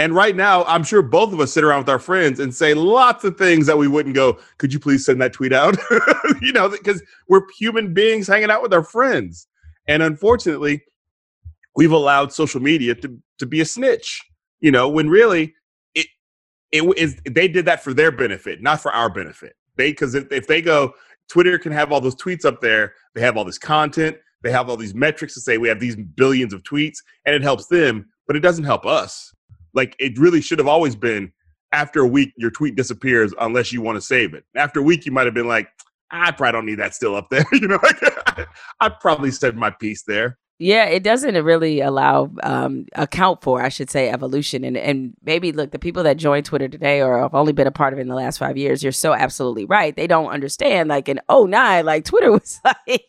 And right now i'm sure both of us sit around with our friends and say lots of things that we wouldn't go could you please send that tweet out? You know because we're human beings hanging out with our friends. And unfortunately we've allowed social media to to be a snitch you know when really it it is they did that for their benefit not for our benefit. They because if, if they go twitter can have all those tweets up there they have all this content they have all these metrics to say we have these billions of tweets, and it helps them, but it doesn't help us. Like it really should have always been after a week, your tweet disappears unless you want to save it. After a week, you might have been like, I probably don't need that still up there. you know, I probably said my piece there. Yeah, it doesn't really allow um, account for, I should say, evolution. And and maybe look, the people that joined Twitter today or have only been a part of it in the last five years, you're so absolutely right. They don't understand. Like in 09, like Twitter was like,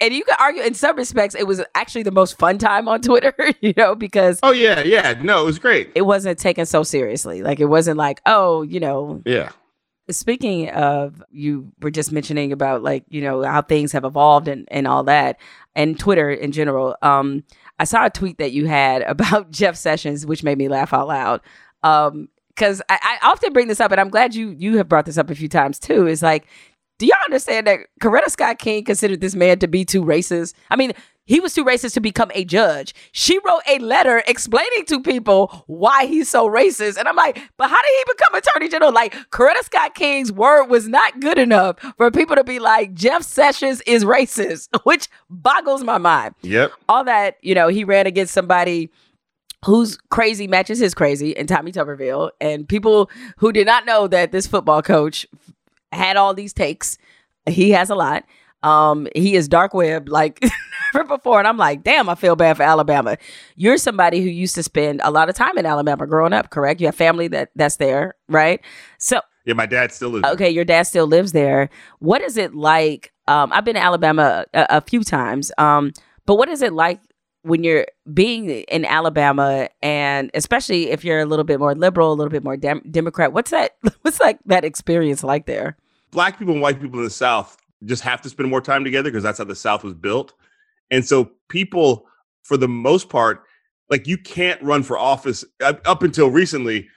and you could argue in some respects, it was actually the most fun time on Twitter, you know, because oh yeah, yeah, no, it was great. It wasn't taken so seriously. Like it wasn't like, oh, you know, yeah Speaking of, you were just mentioning about like, you know, how things have evolved and, and all that, and Twitter in general. Um, I saw a tweet that you had about Jeff Sessions, which made me laugh out loud. Um, because I, I often bring this up, and I'm glad you you have brought this up a few times too. Is like, do y'all understand that Coretta Scott King considered this man to be too racist? I mean, he was too racist to become a judge. She wrote a letter explaining to people why he's so racist. And I'm like, but how did he become attorney general? Like, Coretta Scott King's word was not good enough for people to be like, Jeff Sessions is racist, which boggles my mind. Yep. All that, you know, he ran against somebody whose crazy matches his crazy and Tommy Tuberville and people who did not know that this football coach had all these takes. He has a lot. Um, he is dark web like never before. And I'm like, damn, I feel bad for Alabama. You're somebody who used to spend a lot of time in Alabama growing up, correct? You have family that that's there, right? So yeah, my dad still lives. Okay, your dad still lives there. What is it like? Um, I've been to Alabama a, a few times. Um, but what is it like when you're being in Alabama, and especially if you're a little bit more liberal, a little bit more dem- Democrat? What's that? What's like that experience like there? Black people and white people in the South just have to spend more time together because that's how the South was built. And so people, for the most part, like you can't run for office up until recently.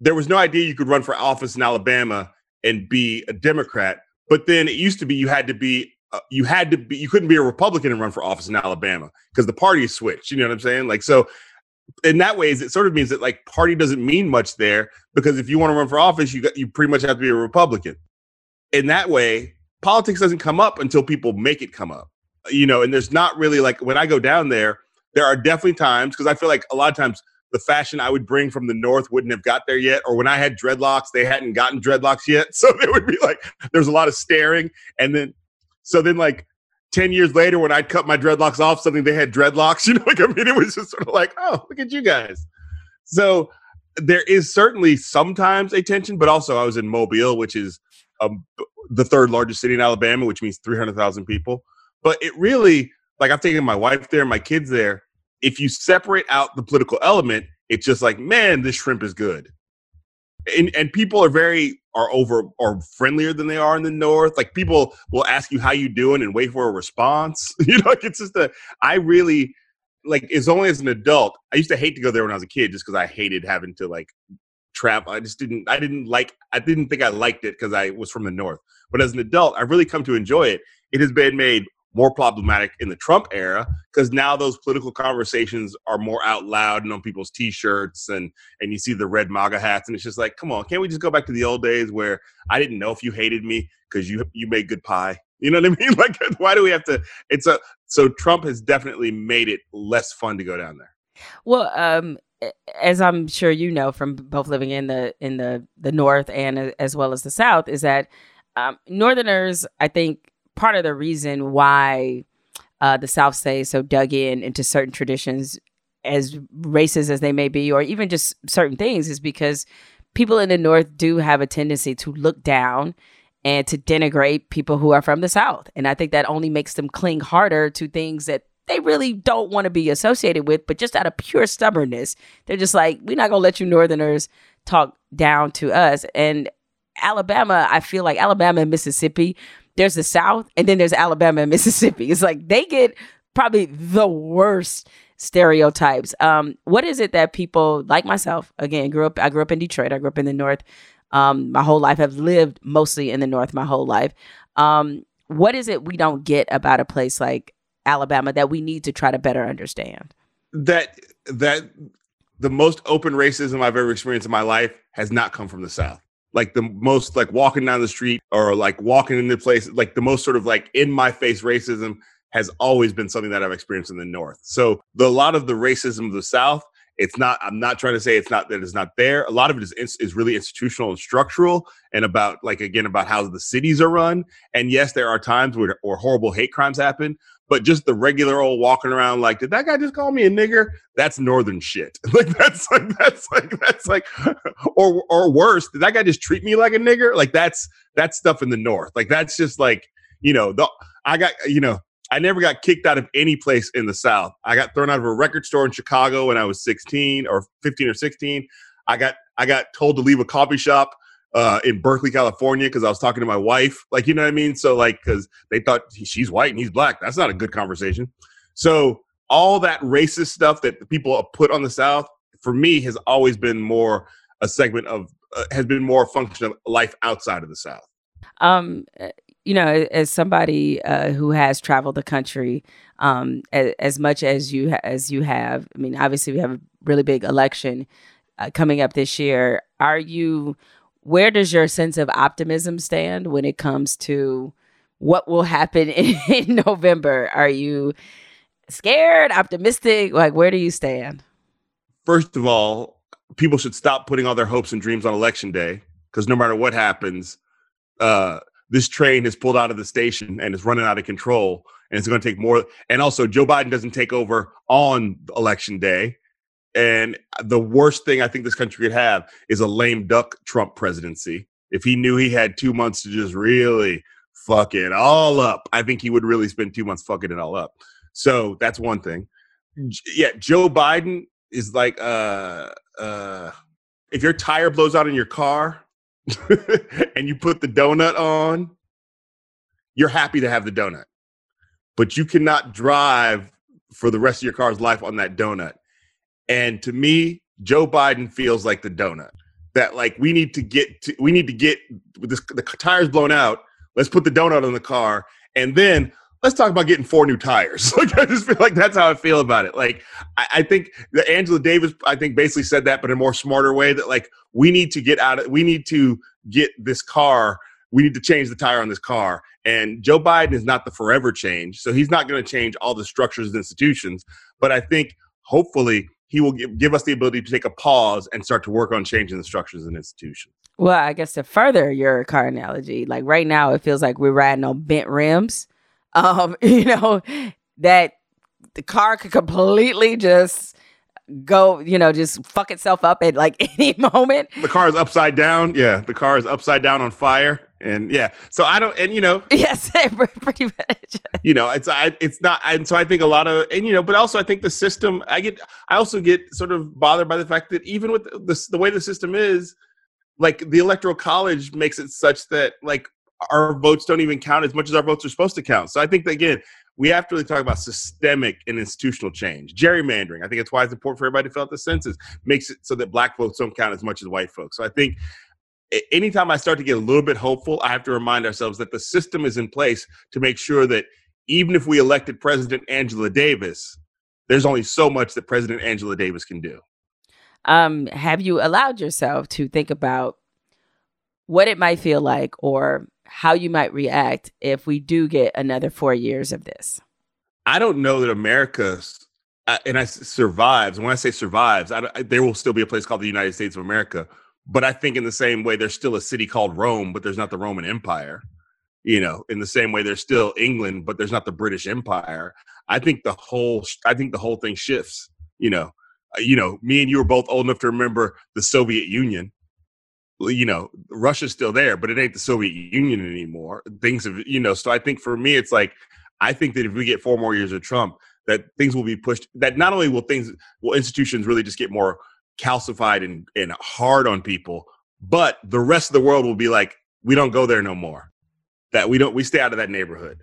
There was no idea you could run for office in Alabama and be a Democrat. But then it used to be you had to be uh, you had to be you couldn't be a Republican and run for office in Alabama because the party switched. You know what I'm saying? Like so. In that way, it sort of means that like party doesn't mean much there because if you want to run for office, you got you pretty much have to be a Republican. In that way, politics doesn't come up until people make it come up you know, and there's not really like when I go down there, there are definitely times because I feel like a lot of times the fashion I would bring from the north wouldn't have got there yet, or when I had dreadlocks, they hadn't gotten dreadlocks yet, so there would be like there's a lot of staring, and then so then like. 10 years later, when I'd cut my dreadlocks off, something they had dreadlocks, you know, like I mean, it was just sort of like, oh, look at you guys. So there is certainly sometimes a tension, but also I was in Mobile, which is um, the third largest city in Alabama, which means 300,000 people. But it really, like I've taken my wife there, my kids there. If you separate out the political element, it's just like, man, this shrimp is good. And, and people are very are over are friendlier than they are in the north. Like people will ask you how you doing and wait for a response. you know, like it's just a I really like it's only as an adult. I used to hate to go there when I was a kid just because I hated having to like trap. I just didn't I didn't like I didn't think I liked it because I was from the north. But as an adult, I've really come to enjoy it. It has been made more problematic in the Trump era because now those political conversations are more out loud and on people's t-shirts and and you see the red MAGA hats and it's just like, come on, can't we just go back to the old days where I didn't know if you hated me because you you made good pie. You know what I mean? Like, why do we have to? It's a so Trump has definitely made it less fun to go down there. Well, um, as I'm sure you know from both living in the in the the North and as well as the South, is that um, Northerners, I think, part of the reason why uh, the South stays so dug in into certain traditions, as racist as they may be, or even just certain things, is because people in the North do have a tendency to look down and to denigrate people who are from the South. And I think that only makes them cling harder to things that they really don't want to be associated with, but just out of pure stubbornness, they're just like, we're not going to let you Northerners talk down to us. And Alabama, I feel like Alabama and Mississippi there's the South, and then there's Alabama and Mississippi. It's like they get probably the worst stereotypes. Um, what is it that people like myself again grew up? I grew up in Detroit. I grew up in the North. Um, my whole life. I've lived mostly in the North my whole life. Um, what is it we don't get about a place like Alabama that we need to try to better understand? That that the most open racism I've ever experienced in my life has not come from the South like the most like walking down the street or like walking into place like the most sort of like in my face racism has always been something that I've experienced in the north. So the, a lot of the racism of the south it's not i'm not trying to say it's not that it's not there a lot of it is is really institutional and structural and about like again about how the cities are run and yes there are times where, where horrible hate crimes happen but just the regular old walking around like, did that guy just call me a nigger? That's northern shit. like that's like that's like that's like, or or worse, did that guy just treat me like a nigger? Like that's that's stuff in the north. Like that's just like you know the I got you know I never got kicked out of any place in the South. I got thrown out of a record store in Chicago when I was 16 or 15 or 16. I got I got told to leave a coffee shop uh, in Berkeley, California, because I was talking to my wife. Like, you know what I mean? So, like, because they thought she's white and he's black. That's not a good conversation. So, all that racist stuff that people put on the South, for me, has always been more a segment of, uh, has been more a function of life outside of the South. Um, you know, as somebody uh, who has traveled the country, um, as, as, much as you as you have, I mean, obviously we have a really big election uh, coming up this year. Are you where does your sense of optimism stand when it comes to what will happen in, in November? Are you scared, optimistic? Like, where do you stand? First of all, people should stop putting all their hopes and dreams on election day because no matter what happens, uh, this train has pulled out of the station and is running out of control. And it's going to take more. And also, Joe Biden doesn't take over on election day. And the worst thing I think this country could have is a lame duck Trump presidency. If he knew he had two months to just really fuck it all up, I think he would really spend two months fucking it all up. So that's one thing. Yeah, Joe Biden is like, uh, uh, if your tire blows out in your car and you put the donut on, you're happy to have the donut, but you cannot drive for the rest of your car's life on that donut and to me, Joe Biden feels like the donut. That like we need to get to, we need to get this, the tires blown out. Let's put the donut on the car, and then let's talk about getting four new tires. like I just feel like that's how I feel about it. Like I, I, think that Angela Davis, I think basically said that, but in a more smarter way. That like we need to get out of, we need to get this car. We need to change the tire on this car. And Joe Biden is not the forever change, so he's not going to change all the structures and institutions. But I think hopefully he will give, give us the ability to take a pause and start to work on changing the structures and institutions. Well, I guess to further your car analogy, like right now, it feels like we're riding on bent rims. Um, you know, that the car could completely just go, you know, just fuck itself up at like any moment. The car is upside down. Yeah, the car is upside down on fire and yeah so i don't and you know yes pretty much you know it's i it's not and so i think a lot of and you know but also i think the system i get i also get sort of bothered by the fact that even with the, the way the system is like the electoral college makes it such that like our votes don't even count as much as our votes are supposed to count so i think that again we have to really talk about systemic and institutional change. Gerrymandering. I think it's why it's important for everybody to fill out the census. Makes it so that black votes don't count as much as white folks. So I think anytime I start to get a little bit hopeful, I have to remind ourselves that the system is in place to make sure that even if we elected President Angela Davis, there's only so much that President Angela Davis can do. Um, have you allowed yourself to think about what it might feel like or how you might react if we do get another four years of this? I don't know that America, uh, and I survives. When I say survives, I, I, there will still be a place called the United States of America but I think in the same way, there's still a city called Rome, but there's not the Roman Empire. You know, in the same way, there's still England, but there's not the British Empire. I think the whole, I think the whole thing shifts. You know, uh, you know, me and you are both old enough to remember the Soviet Union. You know, Russia's still there, but it ain't the Soviet Union anymore. Things have, you know, so I think for me, it's like, I think that if we get four more years of Trump, that things will be pushed. That not only will things, will institutions really just get more calcified and, and hard on people, but the rest of the world will be like, we don't go there no more. That we don't, we stay out of that neighborhood.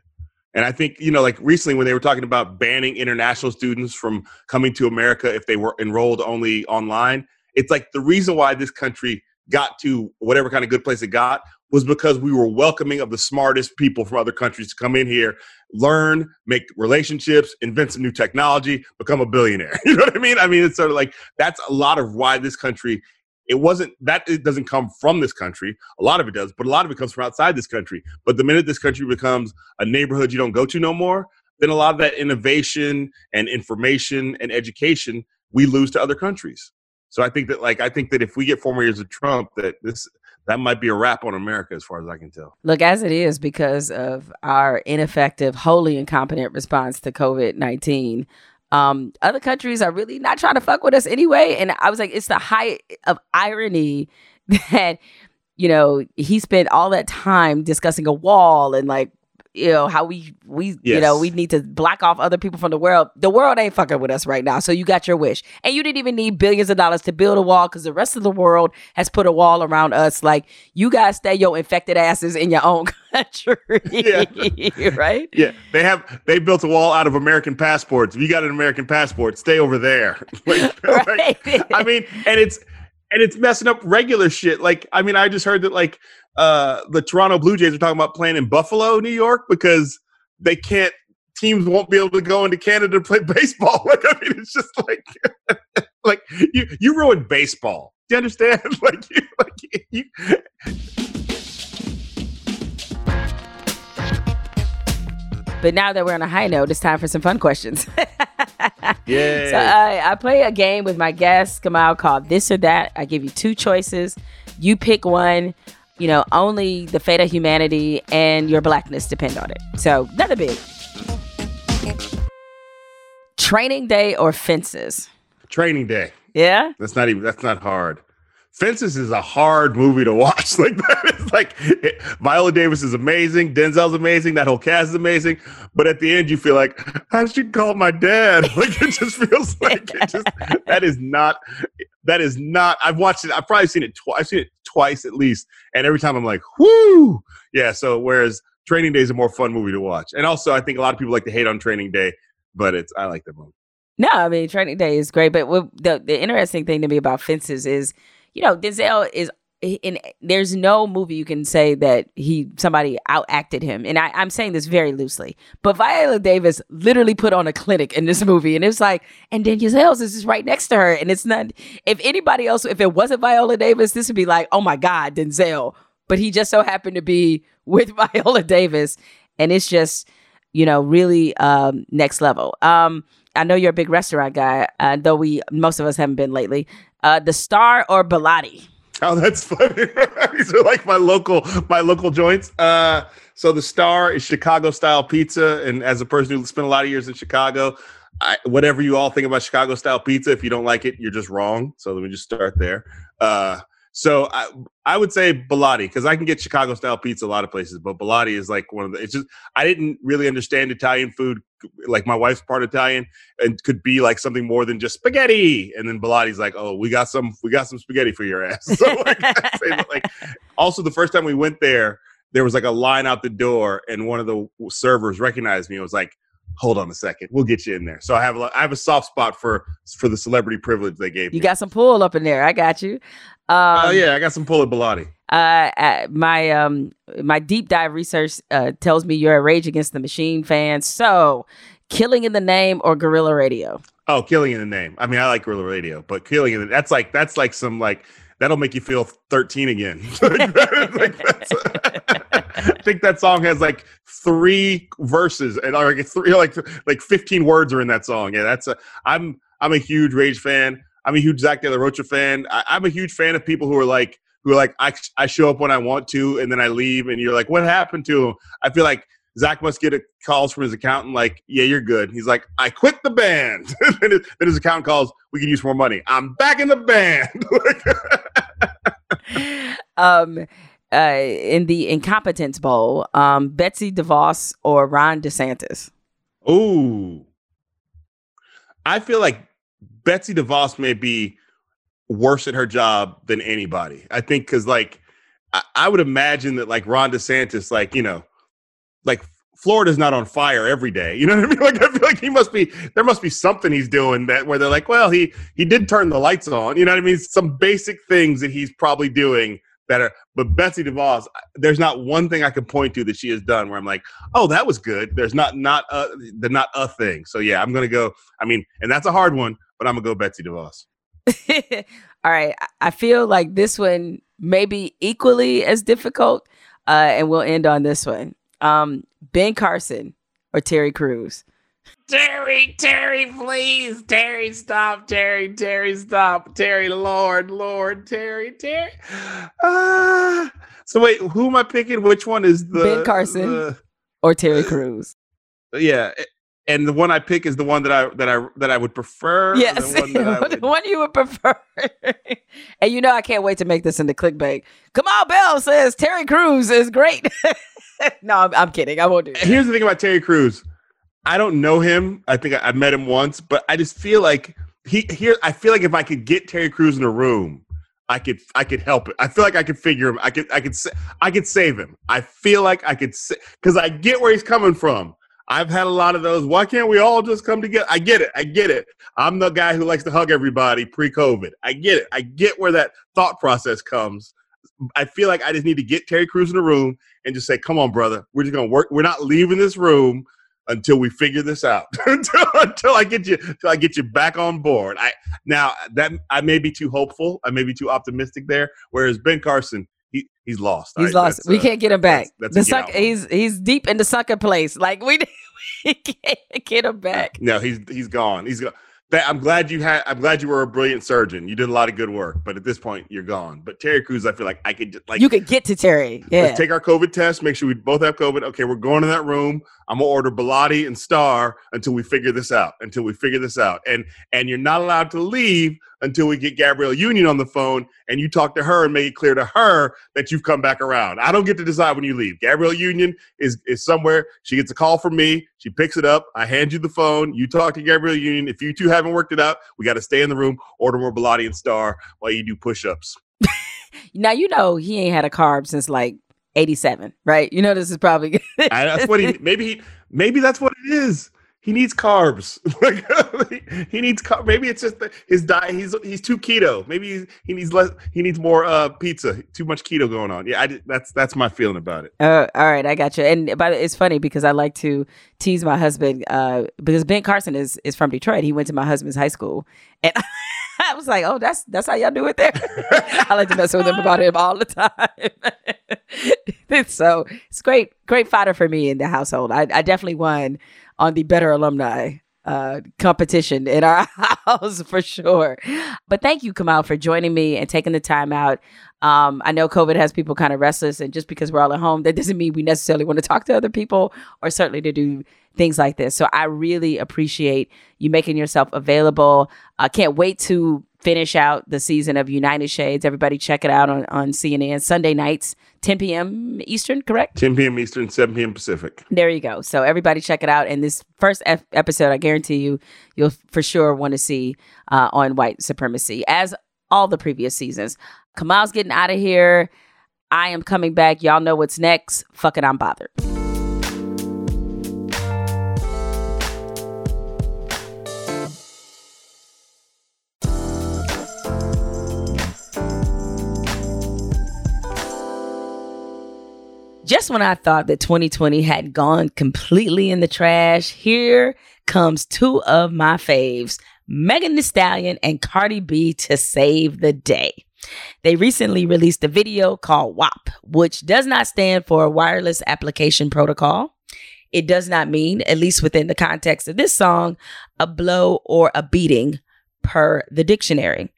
And I think, you know, like recently when they were talking about banning international students from coming to America if they were enrolled only online, it's like the reason why this country got to whatever kind of good place it got was because we were welcoming of the smartest people from other countries to come in here, learn, make relationships, invent some new technology, become a billionaire. You know what I mean? I mean, it's sort of like that's a lot of why this country. It wasn't that it doesn't come from this country. A lot of it does, but a lot of it comes from outside this country. But the minute this country becomes a neighborhood you don't go to no more, then a lot of that innovation and information and education we lose to other countries. So I think that like I think that if we get four more years of Trump, that this that might be a wrap on America as far as I can tell. Look, as it is because of our ineffective, wholly incompetent response to COVID nineteen. Um, other countries are really not trying to fuck with us anyway. And I was like, it's the height of irony that, you know, he spent all that time discussing a wall and like you know how we we yes. you know we need to block off other people from the world the world ain't fucking with us right now so you got your wish and you didn't even need billions of dollars to build a wall because the rest of the world has put a wall around us like you guys stay your infected asses in your own country yeah. right yeah they have they built a wall out of american passports if you got an american passport stay over there like, right. like, i mean and it's and it's messing up regular shit like i mean i just heard that like uh, the Toronto Blue Jays are talking about playing in Buffalo, New York, because they can't. Teams won't be able to go into Canada to play baseball. Like I mean, it's just like like you you ruined baseball. Do you understand? like you like you. But now that we're on a high note, it's time for some fun questions. Yeah. So uh, I play a game with my guests, Kamau, called This or That. I give you two choices. You pick one you know, only the fate of humanity and your blackness depend on it. So, nothing big. Training day or fences? Training day. Yeah. That's not even, that's not hard. Fences is a hard movie to watch. Like that is like it, Viola Davis is amazing, Denzel's amazing, that whole cast is amazing. But at the end, you feel like I should call my dad. Like it just feels like it just that is not that is not. I've watched it. I've probably seen it twice. I've seen it twice at least, and every time I'm like, whoo, yeah. So whereas Training Day is a more fun movie to watch, and also I think a lot of people like to hate on Training Day, but it's I like the movie. No, I mean Training Day is great, but the the interesting thing to me about Fences is, you know, Denzel is in there's no movie you can say that he somebody outacted him. And I, i'm saying this very loosely but viola davis literally put on a clinic in this movie and it's like and danielle Hales is just right next to her and it's not if anybody else if it wasn't viola davis this would be like oh my god denzel. But he just so happened to be with viola davis and it's just you know really um next level. Um i know you're a big restaurant guy uh, though we most of us haven't been lately uh the star or Belotti Oh, that's funny. These are like my local my local joints. Uh, so the Star is Chicago style pizza, and as a person who spent a lot of years in Chicago, I, whatever you all think about Chicago style pizza, if you don't like it, you're just wrong. So let me just start there. Uh, so I, I would say Belotti because I can get Chicago style pizza a lot of places, but Belotti is like one of the. It's just I didn't really understand Italian food. Like my wife's part Italian and could be like something more than just spaghetti. And then Belotti's like, oh, we got some, we got some spaghetti for your ass. So like, like, also the first time we went there, there was like a line out the door, and one of the servers recognized me. It was like, hold on a second, we'll get you in there. So I have a, I have a soft spot for for the celebrity privilege they gave. You me. got some pull up in there. I got you. Oh um, uh, yeah, I got some pull at Belotti. Uh, my um my deep dive research uh, tells me you're a Rage Against the Machine fan. So, Killing in the Name or Guerrilla Radio? Oh, Killing in the Name. I mean, I like Guerrilla Radio, but Killing in the, that's like that's like some like that'll make you feel 13 again. like I think that song has like three verses and like three like like 15 words are in that song. Yeah, that's a I'm I'm a huge Rage fan. I'm a huge Zack De La Rocha fan. I, I'm a huge fan of people who are like who are like I, I show up when I want to and then I leave and you're like what happened to him? I feel like Zack must get a calls from his accountant like yeah you're good. He's like I quit the band. then his accountant calls we can use more money. I'm back in the band. um. Uh, in the incompetence bowl, um, Betsy DeVos or Ron DeSantis? Oh, I feel like Betsy DeVos may be worse at her job than anybody. I think because like I, I, would imagine that like Ron DeSantis, like you know, like Florida's not on fire every day. You know what I mean? Like I feel like he must be there must be something he's doing that where they're like, well, he he did turn the lights on. You know what I mean? Some basic things that he's probably doing that are but Betsy DeVos, there's not one thing I can point to that she has done where I'm like, oh, that was good. There's not not a the not a thing. So yeah, I'm gonna go. I mean, and that's a hard one, but I'm gonna go Betsy DeVos. All right. I feel like this one may be equally as difficult. Uh, and we'll end on this one. Um, ben Carson or Terry Crews? Terry, Terry, please. Terry, stop. Terry, Terry, stop. Terry, Lord, Lord, Terry, Terry. Ah. So wait, who am I picking? Which one is the Ben Carson the- or Terry Crews. yeah, and the one I pick is the one that I that I that I would prefer. Yes, the one that I the one you would prefer. and you know, I can't wait to make this into clickbait. Kamau Bell says Terry Crews is great. no, I'm, I'm kidding. I won't do that. Here's the thing about Terry Crews. I don't know him. I think I, I met him once, but I just feel like he here. I feel like if I could get Terry Crews in a room, I could I could help it. I feel like I could figure him. I could I could I could save him. I feel like I could because I get where he's coming from. I've had a lot of those. Why can't we all just come together? I get it. I get it. I'm the guy who likes to hug everybody pre-COVID. I get it. I get where that thought process comes. I feel like I just need to get Terry Crews in the room and just say, "Come on, brother. We're just gonna work. We're not leaving this room until we figure this out. until, until I get you, until I get you back on board." I now that I may be too hopeful. I may be too optimistic there. Whereas Ben Carson, he's lost. He's right, lost. we uh, can't get him back. that's- that's the a get suck, out one. he's he's deep in the sucker place. Like we, we can't get him back. No, he's he's gone. He's gone. That, I'm glad you had. I'm glad you were a brilliant surgeon. You did a lot of good work, but at this point, you're gone. But Terry Crews, I feel like I could like you could get to Terry. Yeah. Let's take our COVID test. Make sure we both have COVID. Okay, we're going to that room. I'm gonna order Belotti and Star until we figure this out. Until we figure this out. And and you're not allowed to leave until we get Gabrielle Union on the phone and you talk to her and make it clear to her that you've come back around. I don't get to decide when you leave. Gabrielle Union is is somewhere. She gets a call from me. She picks it up. I hand you the phone. You talk to Gabrielle Union. If you two haven't worked it out, we got to stay in the room. Order more Belotti and Star while you do push-ups. now you know he ain't had a carb since like '87, right? You know this is probably. I, that's what he maybe he maybe that's what it is. He needs carbs. Like, he needs car- maybe it's just the, his diet. He's he's too keto. Maybe he's, he needs less. He needs more uh, pizza. Too much keto going on. Yeah, I, that's that's my feeling about it. Uh, all right, I got you. And by the, it's funny because I like to tease my husband uh, because Ben Carson is is from Detroit. He went to my husband's high school, and I was like, "Oh, that's that's how y'all do it there." I like to mess with him about him all the time. so it's great, great fodder for me in the household. I, I definitely won on the better alumni uh, competition in our house for sure. But thank you, Kamau, for joining me and taking the time out. Um, I know COVID has people kind of restless, and just because we're all at home, that doesn't mean we necessarily want to talk to other people or certainly to do things like this. So I really appreciate you making yourself available. I can't wait to finish out the season of United Shades. Everybody check it out on, on CNN Sunday nights, 10 p.m. Eastern, correct? 10 p.m. Eastern, 7 p.m. Pacific. There you go. So everybody check it out. And this first ep- episode, I guarantee you, you'll for sure want to see uh, on white supremacy, as all the previous seasons. Kamau's getting out of here. I am coming back. Y'all know what's next. Fuck it, I'm bothered. Just when I thought that 2020 had gone completely in the trash, here comes two of my faves, Megan Thee Stallion and Cardi B to save the day. They recently released a video called WAP, which does not stand for Wireless Application Protocol. It does not mean, at least within the context of this song, a blow or a beating per the dictionary.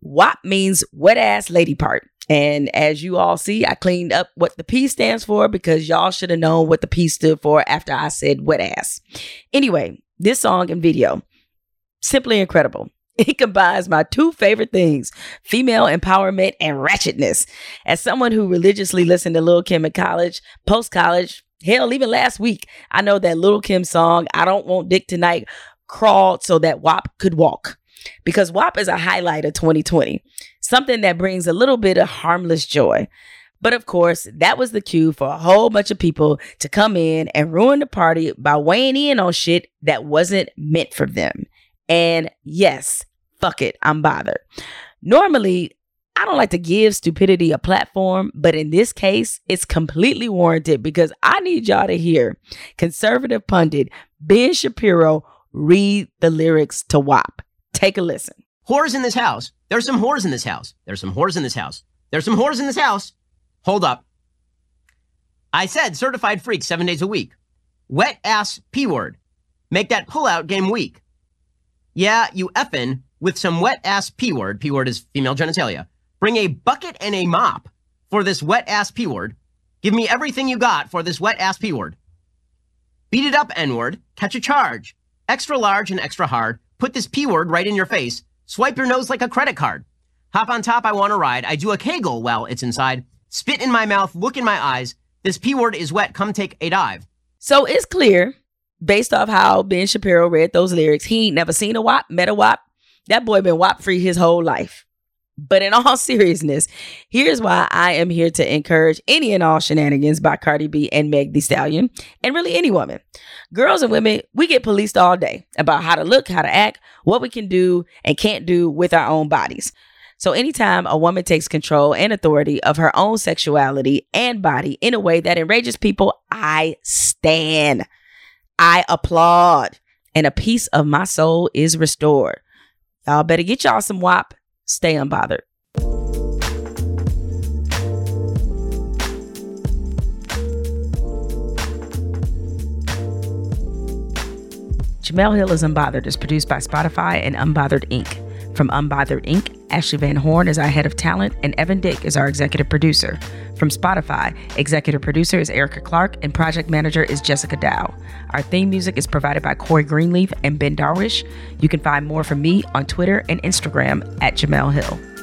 WAP means wet ass lady part. And as you all see, I cleaned up what the P stands for because y'all should have known what the P stood for after I said wet ass. Anyway, this song and video, simply incredible. It combines my two favorite things female empowerment and ratchetness. As someone who religiously listened to Lil Kim in college, post college, hell, even last week, I know that Lil Kim song, I Don't Want Dick Tonight, crawled so that WAP could walk. Because WAP is a highlight of 2020, something that brings a little bit of harmless joy. But of course, that was the cue for a whole bunch of people to come in and ruin the party by weighing in on shit that wasn't meant for them. And yes, fuck it, I'm bothered. Normally, I don't like to give stupidity a platform, but in this case, it's completely warranted because I need y'all to hear conservative pundit Ben Shapiro read the lyrics to WAP. Take a listen. Whores in this house. There's some whores in this house. There's some whores in this house. There's some whores in this house. Hold up. I said certified freak seven days a week. Wet ass P word. make that pullout game weak. Yeah, you effin' with some wet ass P word. P word is female genitalia. Bring a bucket and a mop for this wet ass P word. Give me everything you got for this wet ass P word. Beat it up, N word. Catch a charge. Extra large and extra hard. Put this P word right in your face. Swipe your nose like a credit card. Hop on top, I want to ride. I do a kegel while it's inside. Spit in my mouth, look in my eyes. This P word is wet. Come take a dive. So it's clear, based off how Ben Shapiro read those lyrics, he ain't never seen a WAP, met a WAP. That boy been WAP free his whole life. But in all seriousness, here's why I am here to encourage any and all shenanigans by Cardi B and Meg Thee Stallion, and really any woman. Girls and women, we get policed all day about how to look, how to act, what we can do and can't do with our own bodies. So, anytime a woman takes control and authority of her own sexuality and body in a way that enrages people, I stand. I applaud. And a piece of my soul is restored. Y'all better get y'all some WAP. Stay unbothered. Jemele Hill is Unbothered is produced by Spotify and Unbothered Inc. From Unbothered Inc., Ashley Van Horn is our head of talent, and Evan Dick is our executive producer. From Spotify, executive producer is Erica Clark, and project manager is Jessica Dow. Our theme music is provided by Corey Greenleaf and Ben Darwish. You can find more from me on Twitter and Instagram at Jemele Hill.